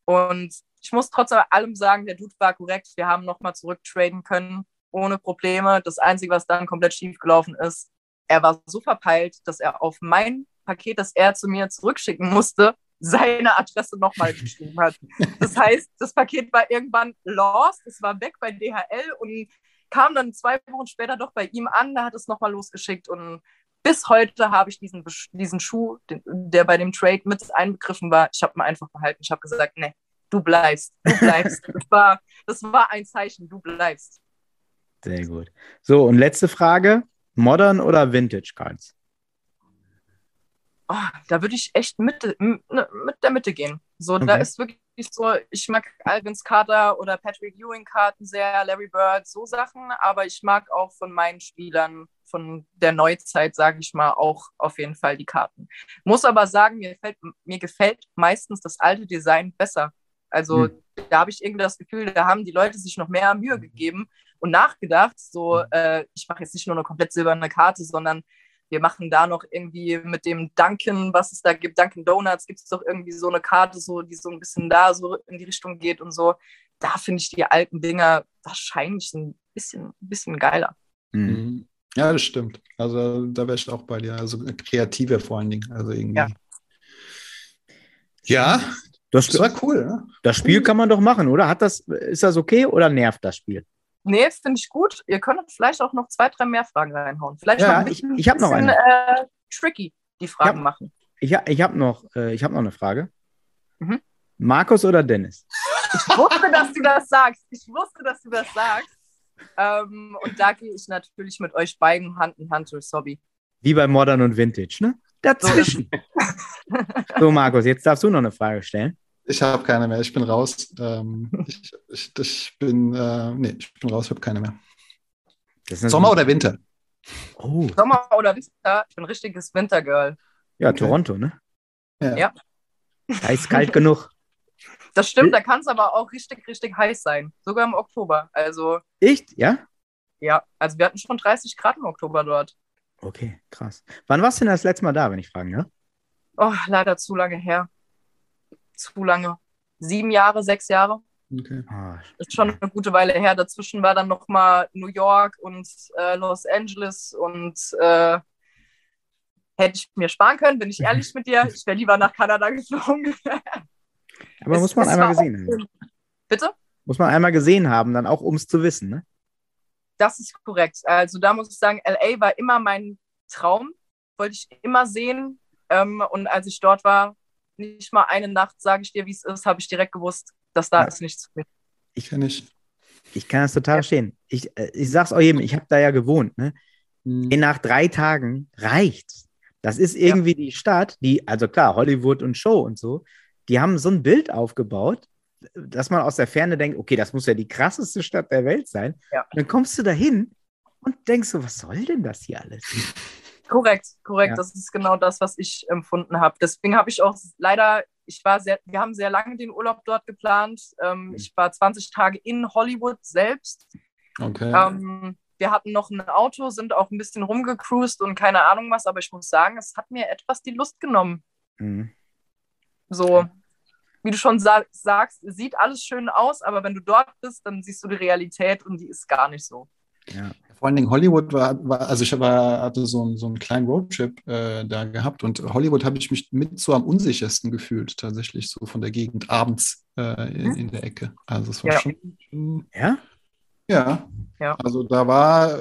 Und ich muss trotz allem sagen, der Dude war korrekt. Wir haben nochmal zurücktraden können, ohne Probleme. Das Einzige, was dann komplett schief gelaufen ist, er war so verpeilt, dass er auf mein Paket, das er zu mir zurückschicken musste, seine Adresse nochmal geschrieben hat. Das heißt, das Paket war irgendwann lost, es war weg bei DHL und kam dann zwei Wochen später doch bei ihm an, da hat es nochmal losgeschickt und bis heute habe ich diesen, diesen Schuh, den, der bei dem Trade mit einbegriffen war, ich habe ihn einfach behalten. Ich habe gesagt, nee, du bleibst, du bleibst. das, war, das war ein Zeichen, du bleibst. Sehr gut. So, und letzte Frage: Modern oder Vintage Cards? Oh, da würde ich echt Mitte, ne, mit der Mitte gehen. So, da Okay. ist wirklich so, ich mag Alvin Carter oder Patrick Ewing-Karten sehr, Larry Bird, so Sachen, aber ich mag auch von meinen Spielern von der Neuzeit, sage ich mal, auch auf jeden Fall die Karten. Muss aber sagen, mir, fällt, mir gefällt meistens das alte Design besser. Also hm. da habe ich irgendwie das Gefühl, da haben die Leute sich noch mehr Mühe gegeben und nachgedacht, so, äh, ich mache jetzt nicht nur eine komplett silberne Karte, sondern wir machen da noch irgendwie mit dem Dunkin', was es da gibt, Dunkin' Donuts, gibt es doch irgendwie so eine Karte, so, die so ein bisschen da so in die Richtung geht und so. Da finde ich die alten Dinger wahrscheinlich ein bisschen, ein bisschen geiler. Mhm. mhm. Ja, das stimmt. Also da wäre ich auch bei dir. Also kreative vor allen Dingen. Also irgendwie. Ja. Ja, das, das war cool. Ne? Das Spiel kann man doch machen, oder? Hat das, ist das okay oder nervt das Spiel? Nee, finde ich gut. Ihr könnt vielleicht auch noch zwei, drei mehr Fragen reinhauen. Vielleicht ja, noch ich, ich habe noch eine. Äh, tricky, die Fragen ich hab, machen. Ich, ich habe noch, äh, hab noch eine Frage. Mhm. Markus oder Dennis? Ich wusste, dass du das sagst. Ich wusste, dass du das sagst. Ähm, und da gehe ich natürlich mit euch beiden Hand in Hand durchs Hobby. Wie bei Modern und Vintage, ne? Dazwischen. so, Markus, jetzt darfst du noch eine Frage stellen. Ich habe keine mehr. Ich bin raus. Ähm, ich, ich, ich, bin, äh, nee, ich bin raus. Ich habe keine mehr. Sommer oder Winter? Oh. Sommer oder Winter? Ich bin ein richtiges Wintergirl. Ja, okay. Toronto, ne? Ja. ja. Heiß kalt genug. Das stimmt, da kann es aber auch richtig, richtig heiß sein. Sogar im Oktober. Also. Echt? Ja? Ja, also wir hatten schon 30 Grad im Oktober dort. Okay, krass. Wann warst du denn das letzte Mal da, wenn ich fragen, ja? Oh, leider zu lange her zu lange. Sieben Jahre, sechs Jahre. Okay. Ah, ist schon eine gute Weile her. Dazwischen war dann noch mal New York und äh, Los Angeles und äh, hätte ich mir sparen können, bin ich ehrlich mit dir. Ich wäre lieber nach Kanada geflogen. Aber es, muss man einmal gesehen haben. Bitte? Muss man einmal gesehen haben, dann auch um es zu wissen, ne? Das ist korrekt. Also da muss ich sagen, LA war immer mein Traum, wollte ich immer sehen. Ähm, und als ich dort war, nicht mal eine Nacht, sage ich dir, wie es ist, habe ich direkt gewusst, dass da ja. ist nichts für mich. Ich kann nicht. Ich kann das total verstehen. Ich, äh, ich sag's auch jedem, ich habe da ja gewohnt. Ne? Mhm. Nach drei Tagen reicht's. Das ist irgendwie ja. die Stadt, die, also klar, Hollywood und Show und so, die haben so ein Bild aufgebaut, dass man aus der Ferne denkt, okay, das muss ja die krasseste Stadt der Welt sein. Ja. dann kommst du da hin und denkst so, was soll denn das hier alles? Korrekt, korrekt. Ja. Das ist genau das, was ich empfunden habe. Deswegen habe ich auch leider, ich war sehr, wir haben sehr lange den Urlaub dort geplant. Ähm, mhm. ich war 20 Tage in Hollywood selbst. Okay. Ähm, wir hatten noch ein Auto, sind auch ein bisschen rumgecruised und keine Ahnung was, aber ich muss sagen, es hat mir etwas die Lust genommen. Mhm. So, wie du schon sa sagst, sieht alles schön aus, aber wenn du dort bist, dann siehst du die Realität und die ist gar nicht so. Ja. Vor allen Dingen Hollywood war, war also ich war, hatte so, einen, so einen kleinen Roadtrip äh, da gehabt und Hollywood habe ich mich mit so am unsichersten gefühlt, tatsächlich so von der Gegend abends äh, in, hm? in, der Ecke. Also es war ja. schon. Ja? Ja. Ja. Also da war,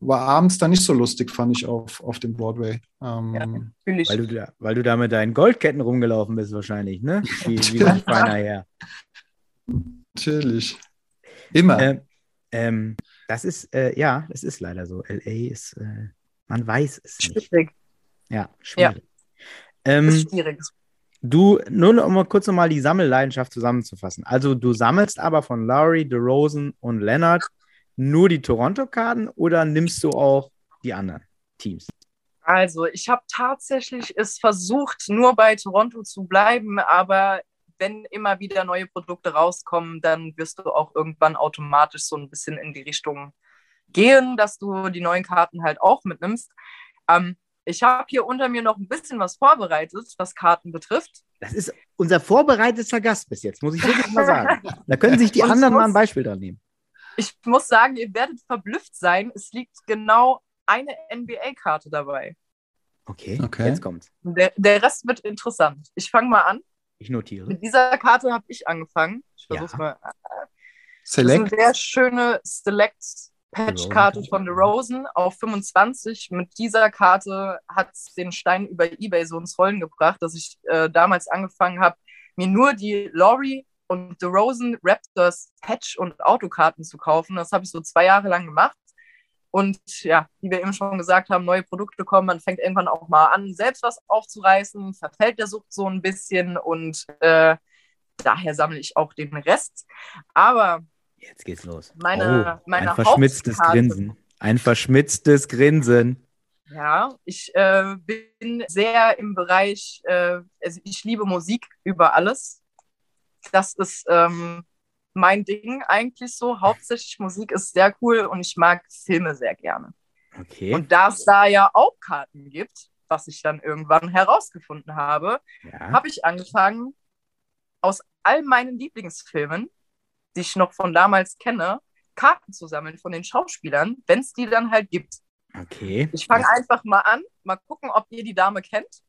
war abends dann nicht so lustig, fand ich auf, auf dem Broadway. Ähm, ja, natürlich. Weil du, da, weil du da mit deinen Goldketten rumgelaufen bist, wahrscheinlich, ne? Wie, wie feiner her. Natürlich. Immer. Äh, ähm, das ist, äh, ja, das ist leider so. LA ist, äh, man weiß es nicht. Schwierig. Ja, schwierig. Ja. Ähm, ist schwierig. Du, nur um mal kurz nochmal die Sammelleidenschaft zusammenzufassen. Also du sammelst aber von Lowry, DeRozan und Leonard nur die Toronto-Karten oder nimmst du auch die anderen Teams? Also ich habe tatsächlich es versucht, nur bei Toronto zu bleiben, aber wenn immer wieder neue Produkte rauskommen, dann wirst du auch irgendwann automatisch so ein bisschen in die Richtung gehen, dass du die neuen Karten halt auch mitnimmst. Ähm, ich habe hier unter mir noch ein bisschen was vorbereitet, was Karten betrifft. Das ist unser vorbereiteter Gast bis jetzt, muss ich wirklich mal sagen. Da können sich die anderen muss, mal ein Beispiel dran nehmen. Ich muss sagen, ihr werdet verblüfft sein. Es liegt genau eine NBA-Karte dabei. Okay, okay, jetzt kommt's. Der, der Rest wird interessant. Ich fange mal an. Ich notiere. Mit dieser Karte habe ich angefangen. Ich versuche ja. mal. Select. Das ist eine sehr schöne Select-Patch-Karte von The Rosen auf 25. Mit dieser Karte hat es den Stein über Ebay so ins Rollen gebracht, dass ich äh, damals angefangen habe, mir nur die Laurie und The Rosen Raptors Patch- und Autokarten zu kaufen. Das habe ich so zwei Jahre lang gemacht. Und ja, wie wir eben schon gesagt haben, neue Produkte kommen, man fängt irgendwann auch mal an, selbst was aufzureißen, verfällt der Sucht so ein bisschen und äh, daher sammle ich auch den Rest. Aber Jetzt geht's los. Meine- oh, meine ein verschmitztes Hauptkarte. Grinsen. Ein verschmitztes Grinsen. Ja, ich äh, bin sehr im Bereich, äh, also ich liebe Musik über alles. Das ist ähm, mein Ding eigentlich so. Hauptsächlich Musik ist sehr cool und ich mag Filme sehr gerne. Okay. Und da es da ja auch Karten gibt, was ich dann irgendwann herausgefunden habe, ja. habe ich angefangen, aus all meinen Lieblingsfilmen, die ich noch von damals kenne, Karten zu sammeln von den Schauspielern, wenn es die dann halt gibt. Okay. Ich fange einfach mal an, mal gucken, ob ihr die Dame kennt.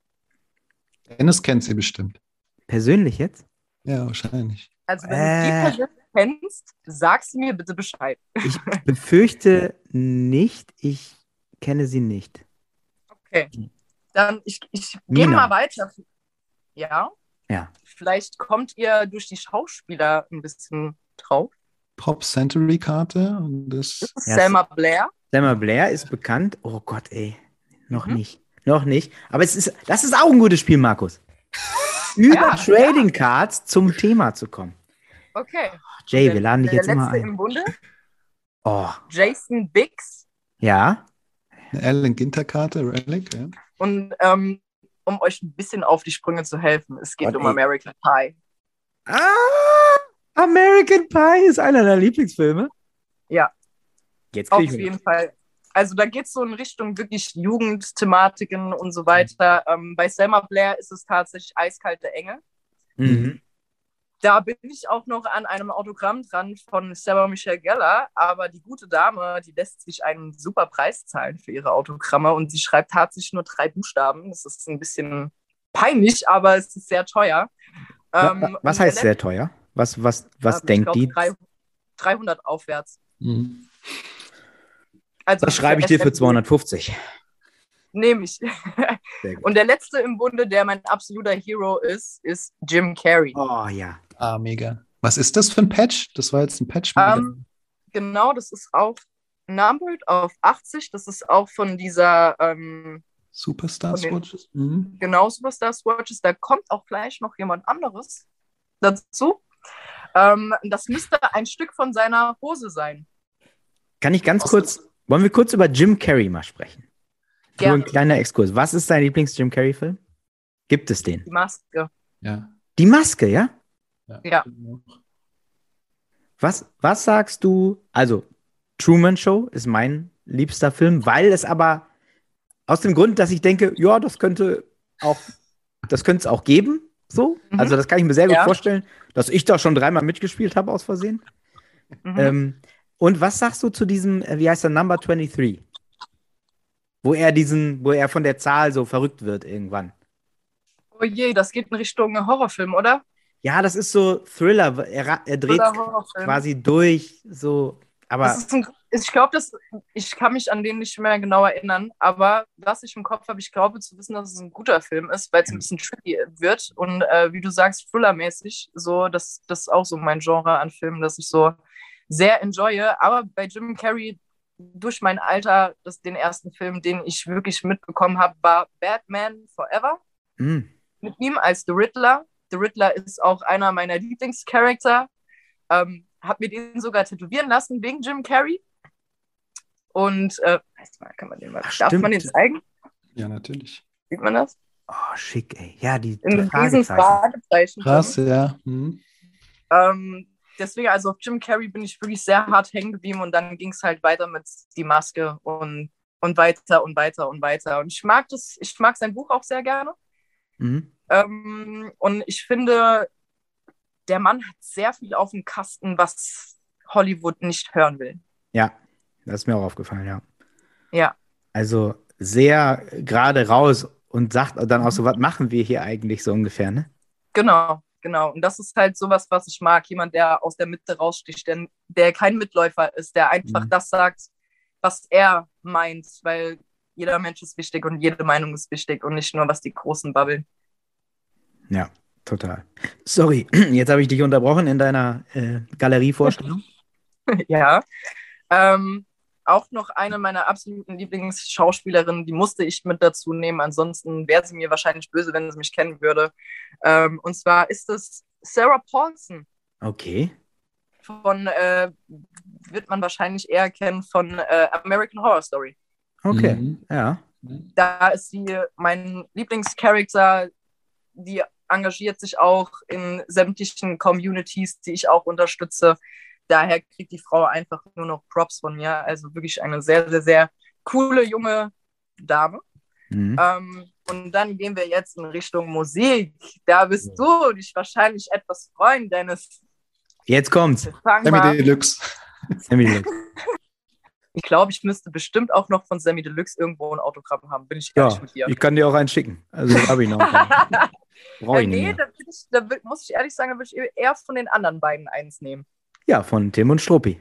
Dennis kennt sie bestimmt. Persönlich jetzt? Ja, wahrscheinlich. Also wenn Äh. du die Person kennst, sagst du mir bitte Bescheid. Ich befürchte nicht. Ich kenne sie nicht. Okay. Dann ich, ich gehe mal weiter. Ja. Ja. Vielleicht kommt ihr durch die Schauspieler ein bisschen drauf. Pop Century Karte und das. Das ist Ja, Selma Blair. Selma Blair ist bekannt. Oh Gott, ey. Noch Mhm. nicht. Noch nicht. Aber es ist, das ist auch ein gutes Spiel, Markus. Über Ja, Trading Cards zum Thema zu kommen. Okay. Jay, Der- wir laden dich der jetzt immer letzte ein. im Bunde, Oh, Jason Biggs. ja. Eine Allen Ginter Karte, Relic, ja. Und ähm, um euch ein bisschen auf die Sprünge zu helfen, es geht Gott, um ey. American Pie. Ah, American Pie ist einer deiner Lieblingsfilme. Ja. Jetzt Auf jeden Fall. Also da geht es so in Richtung wirklich Jugendthematiken und so weiter. Ähm, bei Selma Blair ist es tatsächlich eiskalte Engel. Mhm. Da bin ich auch noch an einem Autogramm dran von Sarah Michelle Gellar, aber die gute Dame, die lässt sich einen super Preis zahlen für ihre Autogramme und sie schreibt tatsächlich nur drei Buchstaben. Das ist ein bisschen peinlich, aber es ist sehr teuer. Ähm, wa- Was heißt sehr teuer? Was, was, was Ähm, ich denkt glaub, die? drei- 300 aufwärts. Mhm. Also Das schreibe ich dir für SMU. 250. Nehme ich. Und der letzte im Bunde, der mein absoluter Hero ist, ist Jim Carrey. Oh ja. Ah, mega. Was ist das für ein Patch? Das war jetzt ein Patch. Ähm, genau, das ist auch numbered auf 80. Das ist auch von dieser ähm, Superstar Swatches. Mhm. genau Superstar Swatches. Da kommt auch gleich noch jemand anderes dazu. Ähm, das müsste ein Stück von seiner Hose sein. Kann ich ganz Was kurz, wollen wir kurz über Jim Carrey mal sprechen? Nur Gerne. ein kleiner Exkurs. Was ist dein Lieblings-Jim Carrey-Film? Gibt es den? Die Maske. Ja. Die Maske, ja? Ja. Was, was sagst du? Also, Truman Show ist mein liebster Film, weil es aber aus dem Grund, dass ich denke, ja, das könnte auch, das könnte es auch geben. So. Mhm. Also, das kann ich mir sehr gut Ja. vorstellen, dass ich da schon dreimal mitgespielt habe aus Versehen. Mhm. Ähm, und was sagst du zu diesem, äh, wie heißt der, Number 23? Wo er diesen, wo er von der Zahl so verrückt wird irgendwann. Oh je, das geht in Richtung Horrorfilm, oder? Ja, das ist so Thriller. Er, er dreht quasi durch, so. Aber ein, ich glaube, ich kann mich an den nicht mehr genau erinnern, aber was ich im Kopf habe, ich glaube zu wissen, dass es ein guter Film ist, weil es ein bisschen tricky wird und äh, wie du sagst, Thriller-mäßig, so, das, das ist auch so mein Genre an Filmen, das ich so sehr enjoye. Aber bei Jim Carrey, durch mein Alter, das, den ersten Film, den ich wirklich mitbekommen habe, war Batman Forever mh, mit ihm als The Riddler. The Riddler ist auch einer meiner Lieblingscharakter. Ähm, hab mir den sogar tätowieren lassen wegen Jim Carrey. Und äh, weiß mal, kann man den mal, Ach, darf man den stimmt. zeigen? Ja, natürlich. Sieht man das? oh, schick, ey. Ja, die Fragezeichen. Fragezeichen. Krass, ja. Mhm. Ähm, deswegen, also auf Jim Carrey bin ich wirklich sehr hart hängen geblieben und dann ging es halt weiter mit Die Maske und, und weiter und weiter und weiter. Und ich mag das, ich mag sein Buch auch sehr gerne. Mhm. Ähm, und ich finde, der Mann hat sehr viel auf dem Kasten, was Hollywood nicht hören will. Ja, das ist mir auch aufgefallen, ja. Ja. Also sehr gerade raus und sagt dann auch so, was machen wir hier eigentlich so ungefähr, ne? Genau, genau. Und das ist halt sowas, was ich mag. Jemand, der aus der Mitte raussticht, der, der kein Mitläufer ist, der einfach Mhm. das sagt, was er meint, weil jeder Mensch ist wichtig und jede Meinung ist wichtig und nicht nur, was die Großen babbeln. Ja, total. Sorry, jetzt habe ich dich unterbrochen in deiner äh, Galerievorstellung. ja. Ähm, auch noch eine meiner absoluten Lieblingsschauspielerinnen, die musste ich mit dazu nehmen. Ansonsten wäre sie mir wahrscheinlich böse, wenn sie mich kennen würde. Ähm, und zwar ist es Sarah Paulson. Okay. Von, äh, wird man wahrscheinlich eher kennen von äh, American Horror Story. Okay, Mhm. ja. Da ist sie mein Lieblingscharakter. Die engagiert sich auch in sämtlichen Communities, die ich auch unterstütze. Daher kriegt die Frau einfach nur noch Props von mir. Also wirklich eine sehr, sehr, sehr coole junge Dame. Mhm. Ähm, und dann gehen wir jetzt in Richtung Musik. Da wirst du dich wahrscheinlich etwas freuen, Dennis. Jetzt kommt's. Sammy. Deluxe. Sammy Deluxe. Ich glaube, ich müsste bestimmt auch noch von Sammy Deluxe irgendwo ein Autogramm haben, bin ich Ja, ehrlich mit dir. ich kann dir auch einen schicken. Also habe ich noch. Brauche ich nicht nee, da, ich, da muss ich ehrlich sagen, da würde ich eher von den anderen beiden eins nehmen. Ja, von Tim und Struppi.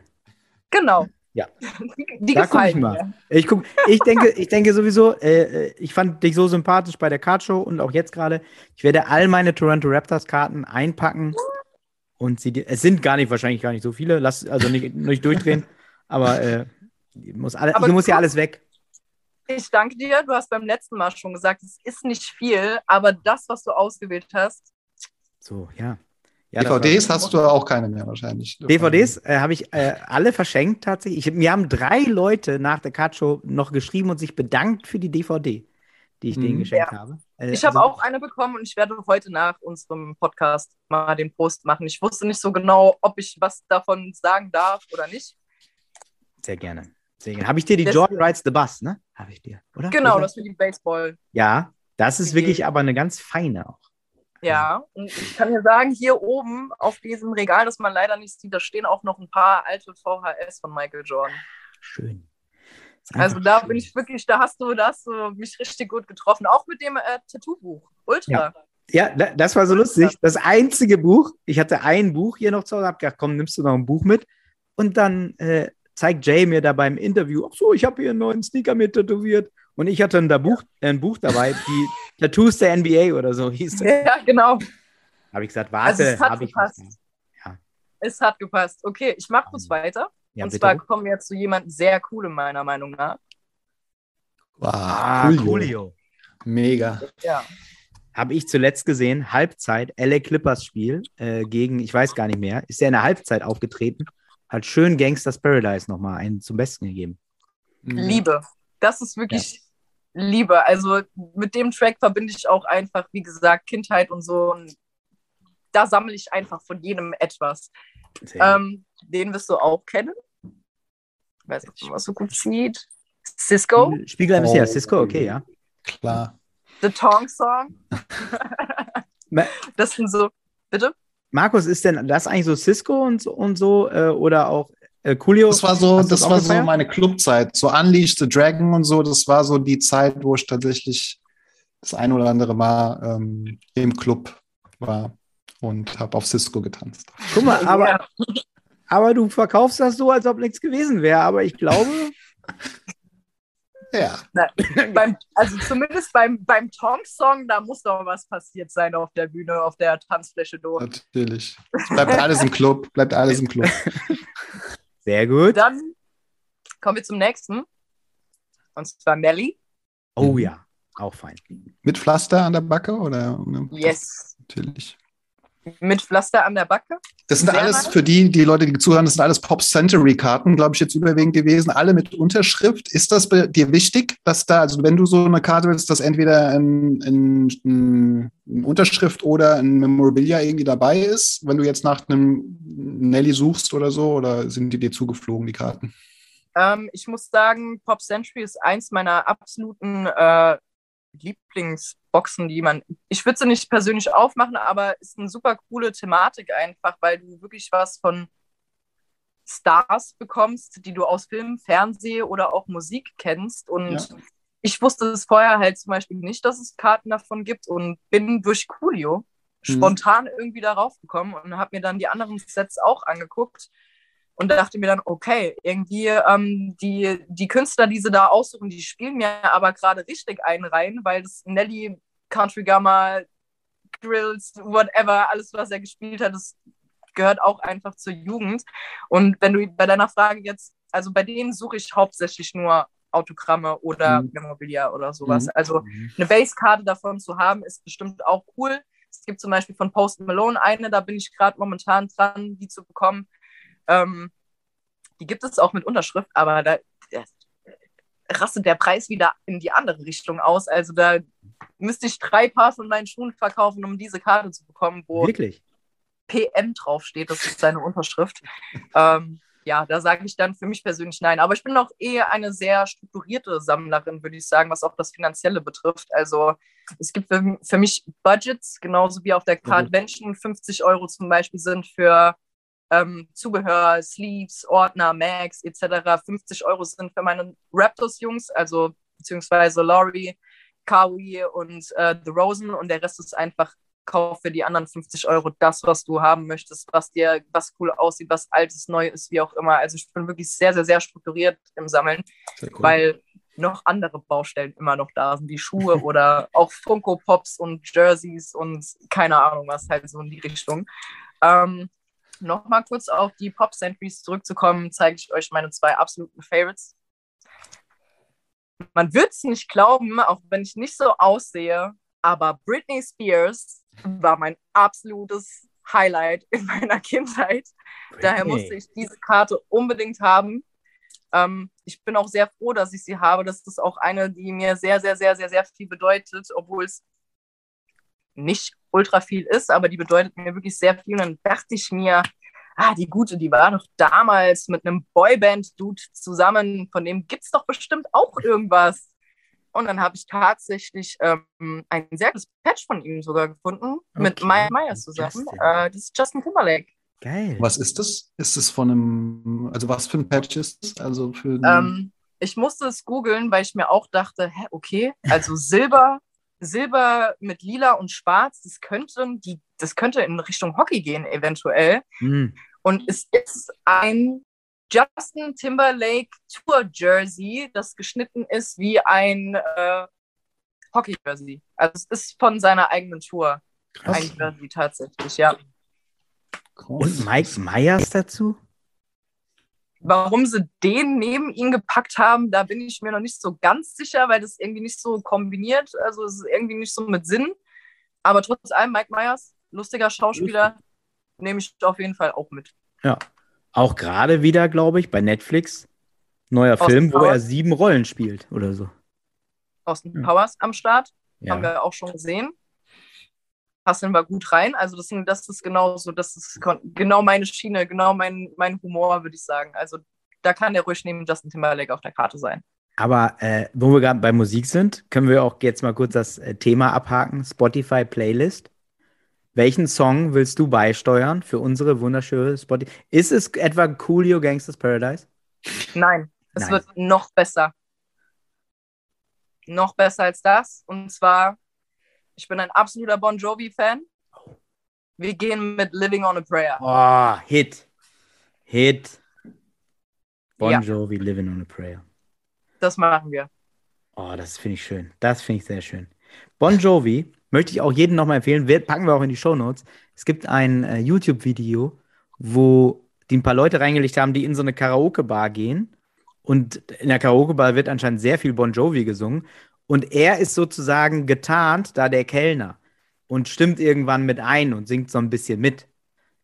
Genau. Ja. Die, Da guck ich mal. mir. Ich, guck, ich, denke, ich denke sowieso, äh, äh, ich fand dich so sympathisch bei der Cardshow und auch jetzt gerade. Ich werde all meine Toronto Raptors-Karten einpacken und sie. Es sind gar nicht, wahrscheinlich gar nicht so viele. Lass also nicht, nicht durchdrehen. Aber äh, muss alle, Aber hier muss ja alles weg. Ich danke dir. Du hast beim letzten Mal schon gesagt, es ist nicht viel, aber das, was du ausgewählt hast, So, ja. Ja DVDs hast du auch keine mehr wahrscheinlich. DVDs äh, habe ich äh, alle verschenkt tatsächlich. Ich, mir haben drei Leute nach der Cardshow noch geschrieben und sich bedankt für die DVD, die ich denen Mhm. geschenkt habe. Äh, Ich habe also- auch eine bekommen und ich werde heute nach unserem Podcast mal den Post machen. Ich wusste nicht so genau, ob ich was davon sagen darf oder nicht. Sehr gerne. Sehr gerne. Habe ich dir die Jordan Rides the Bus, ne? Habe ich dir, oder? Genau, Oder? das für die Baseball. Ja, das ist wirklich aber eine ganz feine auch. Ja, und ich kann dir sagen, hier oben auf diesem Regal, das man leider nicht sieht, da stehen auch noch ein paar alte VHS von Michael Jordan. Schön. Also da schön. bin ich wirklich, da hast du, da hast du mich richtig gut getroffen. Auch mit dem äh, Tattoo-Buch. Ultra. Ja, da, das war so lustig. Das einzige Buch, ich hatte ein Buch hier noch zu Hause, hab gedacht, komm, nimmst du noch ein Buch mit? Und dann äh, zeigt Jay mir da beim Interview, ach so, ich habe hier einen neuen Sneaker mit tätowiert. Und ich hatte ein, da Buch, ein Buch dabei, die Tattoos der NBA oder so hieß das. Ja, genau. Habe ich gesagt, Also warte, es hat habe ich gepasst. nicht. Es hat gepasst. Okay, ich mache kurz weiter. Ja, und bitte. zwar kommen wir jetzt zu jemandem sehr coolem, meiner Meinung nach. Wow, ah, Coolio. Mega. Ja. Habe ich zuletzt gesehen, Halbzeit, LA Clippers Spiel äh, gegen, ich weiß gar nicht mehr, ist er in der Halbzeit aufgetreten, hat schön Gangsters Paradise nochmal einen zum Besten gegeben. Mhm. Liebe. Das ist wirklich Liebe. Also mit dem Track verbinde ich auch einfach, wie gesagt, Kindheit und so. Und da sammle ich einfach von jedem etwas. Ähm, den wirst du auch kennen. Ich weiß nicht, ob man was so gut sieht. Cisco. Spiegel MC, ja, Oh. Cisco, okay, ja. Klar. The Tong Song. Das sind so, bitte? Markus, ist denn das eigentlich so Cisco und so, und so äh, oder auch äh, Coolio? Das war so, das war so gefeiert? meine Clubzeit. So Unleash the Dragon und so, das war so die Zeit, wo ich tatsächlich das ein oder andere Mal ähm, im Club war und habe auf Cisco getanzt. Guck mal, aber, Ja. aber du verkaufst das so, als ob nichts gewesen wäre. Aber ich glaube, Ja, beim, also zumindest beim, beim Tong-Song, da muss doch was passiert sein auf der Bühne, auf der Tanzfläche durch. natürlich. Es bleibt alles im Club, bleibt alles im Club. sehr gut. Dann kommen wir zum nächsten. Und zwar Melly. Oh ja, auch fein. Mit Pflaster an der Backe oder? Yes. Natürlich. Mit Pflaster an der Backe. Das sind Sehr alles nice. für die, die Leute, die zuhören, das sind alles Pop Century Karten, glaube ich, jetzt überwiegend gewesen. Alle mit Unterschrift. Ist das bei dir wichtig, dass da, also wenn du so eine Karte willst, dass entweder ein, ein, ein, eine Unterschrift oder ein Memorabilia irgendwie dabei ist, wenn du jetzt nach einem Nelly suchst oder so, oder sind die dir zugeflogen, die Karten? Ähm, ich muss sagen, Pop Century ist eins meiner absoluten äh, Lieblingsboxen, die man. Ich würde sie nicht persönlich aufmachen, aber ist eine super coole Thematik einfach, weil du wirklich was von Stars bekommst, die du aus Film, Fernsehen oder auch Musik kennst. Und Ja. ich wusste es vorher halt zum Beispiel nicht, dass es Karten davon gibt und bin durch Coolio Mhm. spontan irgendwie darauf gekommen und habe mir dann die anderen Sets auch angeguckt und dachte mir dann, okay, irgendwie ähm, die, die Künstler, die sie da aussuchen, die spielen mir aber gerade richtig einen rein, weil das Nelly, Country Gamma, Grills, whatever, alles, was er gespielt hat, das gehört auch einfach zur Jugend. Und wenn du bei deiner Frage jetzt, also bei denen suche ich hauptsächlich nur Autogramme oder mhm. Memorabilia oder sowas. Mhm. Also mhm. eine Basekarte davon zu haben, ist bestimmt auch cool. Es gibt zum Beispiel von Post Malone eine, da bin ich gerade momentan dran, die zu bekommen. Ähm, die gibt es auch mit Unterschrift, aber da, rastet der Preis wieder in die andere Richtung aus. Also da müsste ich drei Paar von meinen Schuhen verkaufen, um diese Karte zu bekommen, wo Wirklich? PM draufsteht. Das ist seine Unterschrift. ähm, ja, da sage ich dann für mich persönlich nein. Aber ich bin auch eher eine sehr strukturierte Sammlerin, würde ich sagen, was auch das Finanzielle betrifft. Also es gibt für, für mich Budgets, genauso wie auf der Cardvention mhm. 50 Euro zum Beispiel sind für ähm, Zubehör, Sleeves, Ordner, Mags etc. 50 Euro sind für meine Raptors-Jungs, also beziehungsweise Laurie, Kawi und äh, The Rosen und der Rest ist einfach kauf für die anderen 50 Euro das, was du haben möchtest, was dir, was cool aussieht, was altes, neu ist, wie auch immer. Also ich bin wirklich sehr, sehr, sehr strukturiert im Sammeln, cool. weil noch andere Baustellen immer noch da sind, wie Schuhe oder auch Funko Pops und Jerseys und keine Ahnung was, halt so in die Richtung. Ähm, Nochmal kurz auf die Pop Centuries zurückzukommen, zeige ich euch meine zwei absoluten Favorites. Man wird es nicht glauben, auch wenn ich nicht so aussehe, aber Britney Spears war mein absolutes Highlight in meiner Kindheit. Britney. Daher musste ich diese Karte unbedingt haben. Ähm, ich bin auch sehr froh, dass ich sie habe. Das ist auch eine, die mir sehr, sehr, sehr, sehr, sehr viel bedeutet, obwohl es nicht ultra viel ist, aber die bedeutet mir wirklich sehr viel. Und dann dachte ich mir, ah, die Gute, die war doch damals mit einem Boyband-Dude zusammen, von dem gibt es doch bestimmt auch irgendwas. Und dann habe ich tatsächlich ähm, ein sehr gutes Patch von ihm sogar gefunden, okay. mit Maya Myers zusammen. Äh, das ist Justin Timberlake. Geil. Was ist das? Ist es von einem, also was für ein Patch ist es? Also für ähm, ich musste es googeln, weil ich mir auch dachte, hä, okay, also Silber, Silber mit Lila und Schwarz, das könnte, die, das könnte in Richtung Hockey gehen, eventuell. Mhm. Und es ist ein Justin Timberlake Tour Jersey, das geschnitten ist wie ein äh, Hockey Jersey. Also es ist von seiner eigenen Tour. Krass. Ein Jersey tatsächlich, ja. Und Mike Myers dazu? Warum sie den neben ihn gepackt haben, da bin ich mir noch nicht so ganz sicher, weil das irgendwie nicht so kombiniert, also es ist irgendwie nicht so mit Sinn. Aber trotz allem, Mike Myers, lustiger Schauspieler, nehme ich auf jeden Fall auch mit. Ja, auch gerade wieder, glaube ich, bei Netflix. Neuer Austin Film, Powers. wo er sieben Rollen spielt oder so. Austin ja. Powers am Start. Ja. Haben wir auch schon gesehen. Passen wir gut rein. Also das, das ist genau so, das ist genau meine Schiene, genau mein, mein Humor, würde ich sagen. Also da kann der ruhig neben Justin Timberlake auf der Karte sein. Aber äh, wo wir gerade bei Musik sind, können wir auch jetzt mal kurz das äh, Thema abhaken. Spotify Playlist. Welchen Song willst du beisteuern für unsere wunderschöne Spotify? Ist es etwa Coolio Gangsters Paradise? Nein, es Nein. wird noch besser. Noch besser als das. Und zwar, ich bin ein absoluter Bon Jovi-Fan. Wir gehen mit Living on a Prayer. Oh, Hit. Hit. Bon ja. Jovi, Living on a Prayer. Das machen wir. Oh, das finde ich schön. Das finde ich sehr schön. Bon Jovi möchte ich auch jedem nochmal empfehlen, wir, packen wir auch in die Show Notes. Es gibt ein äh, YouTube-Video, wo die ein paar Leute reingelegt haben, die in so eine Karaoke-Bar gehen. Und in der Karaoke-Bar wird anscheinend sehr viel Bon Jovi gesungen. Und er ist sozusagen getarnt, da der Kellner. Und stimmt irgendwann mit ein und singt so ein bisschen mit.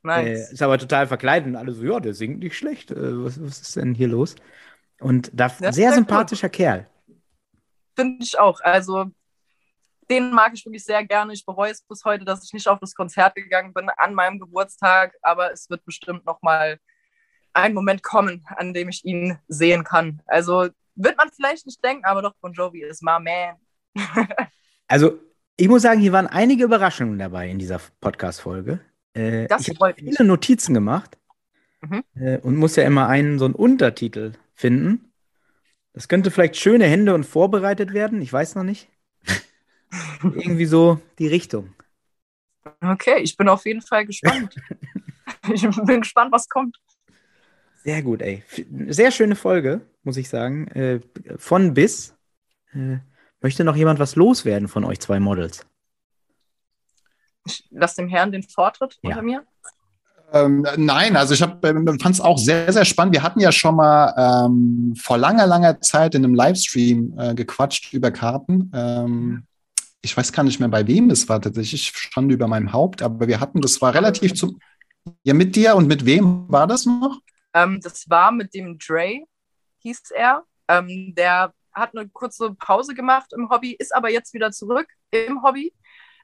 Nice. Äh, ist aber total verkleidet und alle so, ja, der singt nicht schlecht. Äh, was, was, ist denn hier los? Und da sehr sympathischer gut. Kerl. Finde ich auch. Also den mag ich wirklich sehr gerne. Ich bereue es bis heute, dass ich nicht auf das Konzert gegangen bin an meinem Geburtstag, aber es wird bestimmt noch mal ein Moment kommen, an dem ich ihn sehen kann. Also wird man vielleicht nicht denken, aber doch Bon Jovi ist my man. also ich muss sagen, hier waren einige Überraschungen dabei in dieser Podcast-Folge. Äh, ich habe viele. Notizen gemacht mhm. äh, und muss ja immer einen so einen Untertitel finden. Das könnte vielleicht schöne Hände und vorbereitet werden. Ich weiß noch nicht. Irgendwie so die Richtung. Okay, ich bin auf jeden Fall gespannt. ich bin gespannt, was kommt. Sehr gut, ey. Sehr schöne Folge, muss ich sagen. Äh, von bis. Äh, möchte noch jemand was loswerden von euch zwei Models? Ich lasse dem Herrn den Vortritt ja. unter mir. Ähm, nein, also ich ähm, fand es auch sehr, sehr spannend. Wir hatten ja schon mal ähm, vor langer, langer Zeit in einem Livestream äh, gequatscht über Karten. Ähm, ich weiß gar nicht mehr, bei wem es war tatsächlich. Ich stand über meinem Haupt, aber wir hatten, das war relativ zum. Ja, mit dir und mit wem war das noch? Ähm, das war mit dem Dre, hieß er. Ähm, der hat eine kurze Pause gemacht im Hobby, ist aber jetzt wieder zurück im Hobby.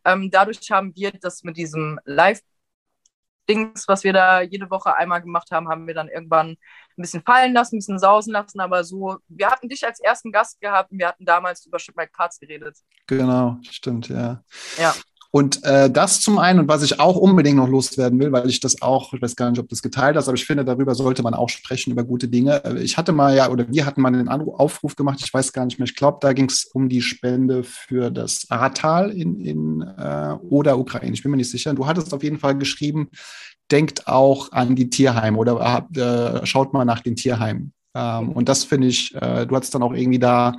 Ähm, dadurch haben wir das mit diesem Live-Dings, was wir da jede Woche einmal gemacht haben, haben wir dann irgendwann ein bisschen fallen lassen, ein bisschen sausen lassen. Aber so, wir hatten dich als ersten Gast gehabt und wir hatten damals über Ship My Cards geredet. Genau, stimmt, ja. Ja. Und äh, das zum einen und was ich auch unbedingt noch loswerden will, weil ich das auch, ich weiß gar nicht, ob das geteilt hast, aber ich finde, darüber sollte man auch sprechen, über gute Dinge. Äh, ich hatte mal ja, oder wir hatten mal einen Aufruf gemacht, ich weiß gar nicht mehr, ich glaube, da ging es um die Spende für das Ahrtal in, in äh, oder Ukraine, ich bin mir nicht sicher. Du hattest auf jeden Fall geschrieben, denkt auch an die Tierheime oder äh, schaut mal nach den Tierheimen. Ähm, und das finde ich, äh, du hattest dann auch irgendwie da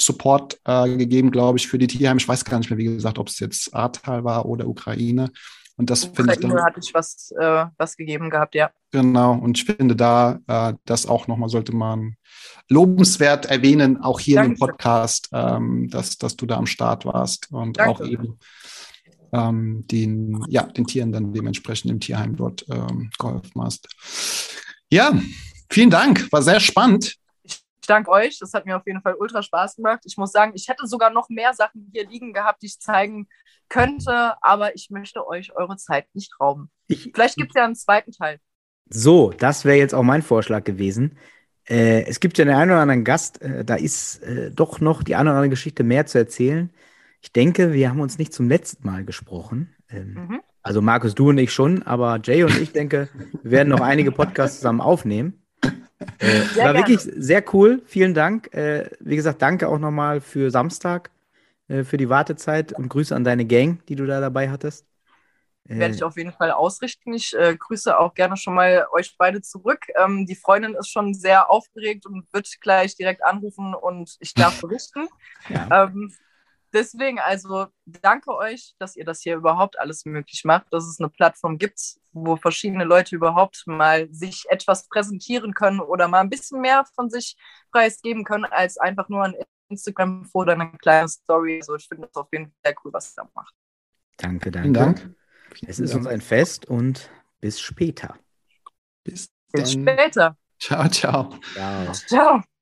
Support äh, gegeben, glaube ich, für die Tierheime. Ich weiß gar nicht mehr, wie gesagt, ob es jetzt Ahrtal war oder Ukraine. Und das finde ich dann. hatte ich was, äh, was gegeben gehabt, ja. Genau, und ich finde da, äh, das auch nochmal sollte man lobenswert erwähnen, auch hier Danke. im Podcast, ähm, dass, dass du da am Start warst und Danke. auch eben ähm, den, ja, den Tieren dann dementsprechend im Tierheim dort ähm, geholfen hast. Ja, vielen Dank, war sehr spannend. Ich danke euch. Das hat mir auf jeden Fall ultra Spaß gemacht. Ich muss sagen, ich hätte sogar noch mehr Sachen hier liegen gehabt, die ich zeigen könnte, aber ich möchte euch eure Zeit nicht rauben. Ich, Vielleicht gibt es ja einen zweiten Teil. So, das wäre jetzt auch mein Vorschlag gewesen. Äh, es gibt ja den einen oder anderen Gast, äh, da ist äh, doch noch die eine oder andere Geschichte mehr zu erzählen. Ich denke, wir haben uns nicht zum letzten Mal gesprochen. Ähm, mhm. Also Markus, du und ich schon, aber Jay und ich denke, wir werden noch einige Podcasts zusammen aufnehmen. Äh, war gerne. wirklich sehr cool. Vielen Dank. Äh, wie gesagt, danke auch nochmal für Samstag, äh, für die Wartezeit und Grüße an deine Gang, die du da dabei hattest. Äh, Werde ich auf jeden Fall ausrichten. Ich äh, grüße auch gerne schon mal euch beide zurück. Ähm, die Freundin ist schon sehr aufgeregt und wird gleich direkt anrufen und ich darf berichten. Ja. Ähm, deswegen, also danke euch, dass ihr das hier überhaupt alles möglich macht, dass es eine Plattform gibt, wo verschiedene Leute überhaupt mal sich etwas präsentieren können oder mal ein bisschen mehr von sich preisgeben können, als einfach nur ein Instagram oder eine kleine Story. Also ich finde das auf jeden Fall sehr cool, was ihr da macht. Danke, danke. Vielen Dank. Es ist uns ein Fest und bis später. Bis, bis später. Ciao, ciao. Ciao. Ciao.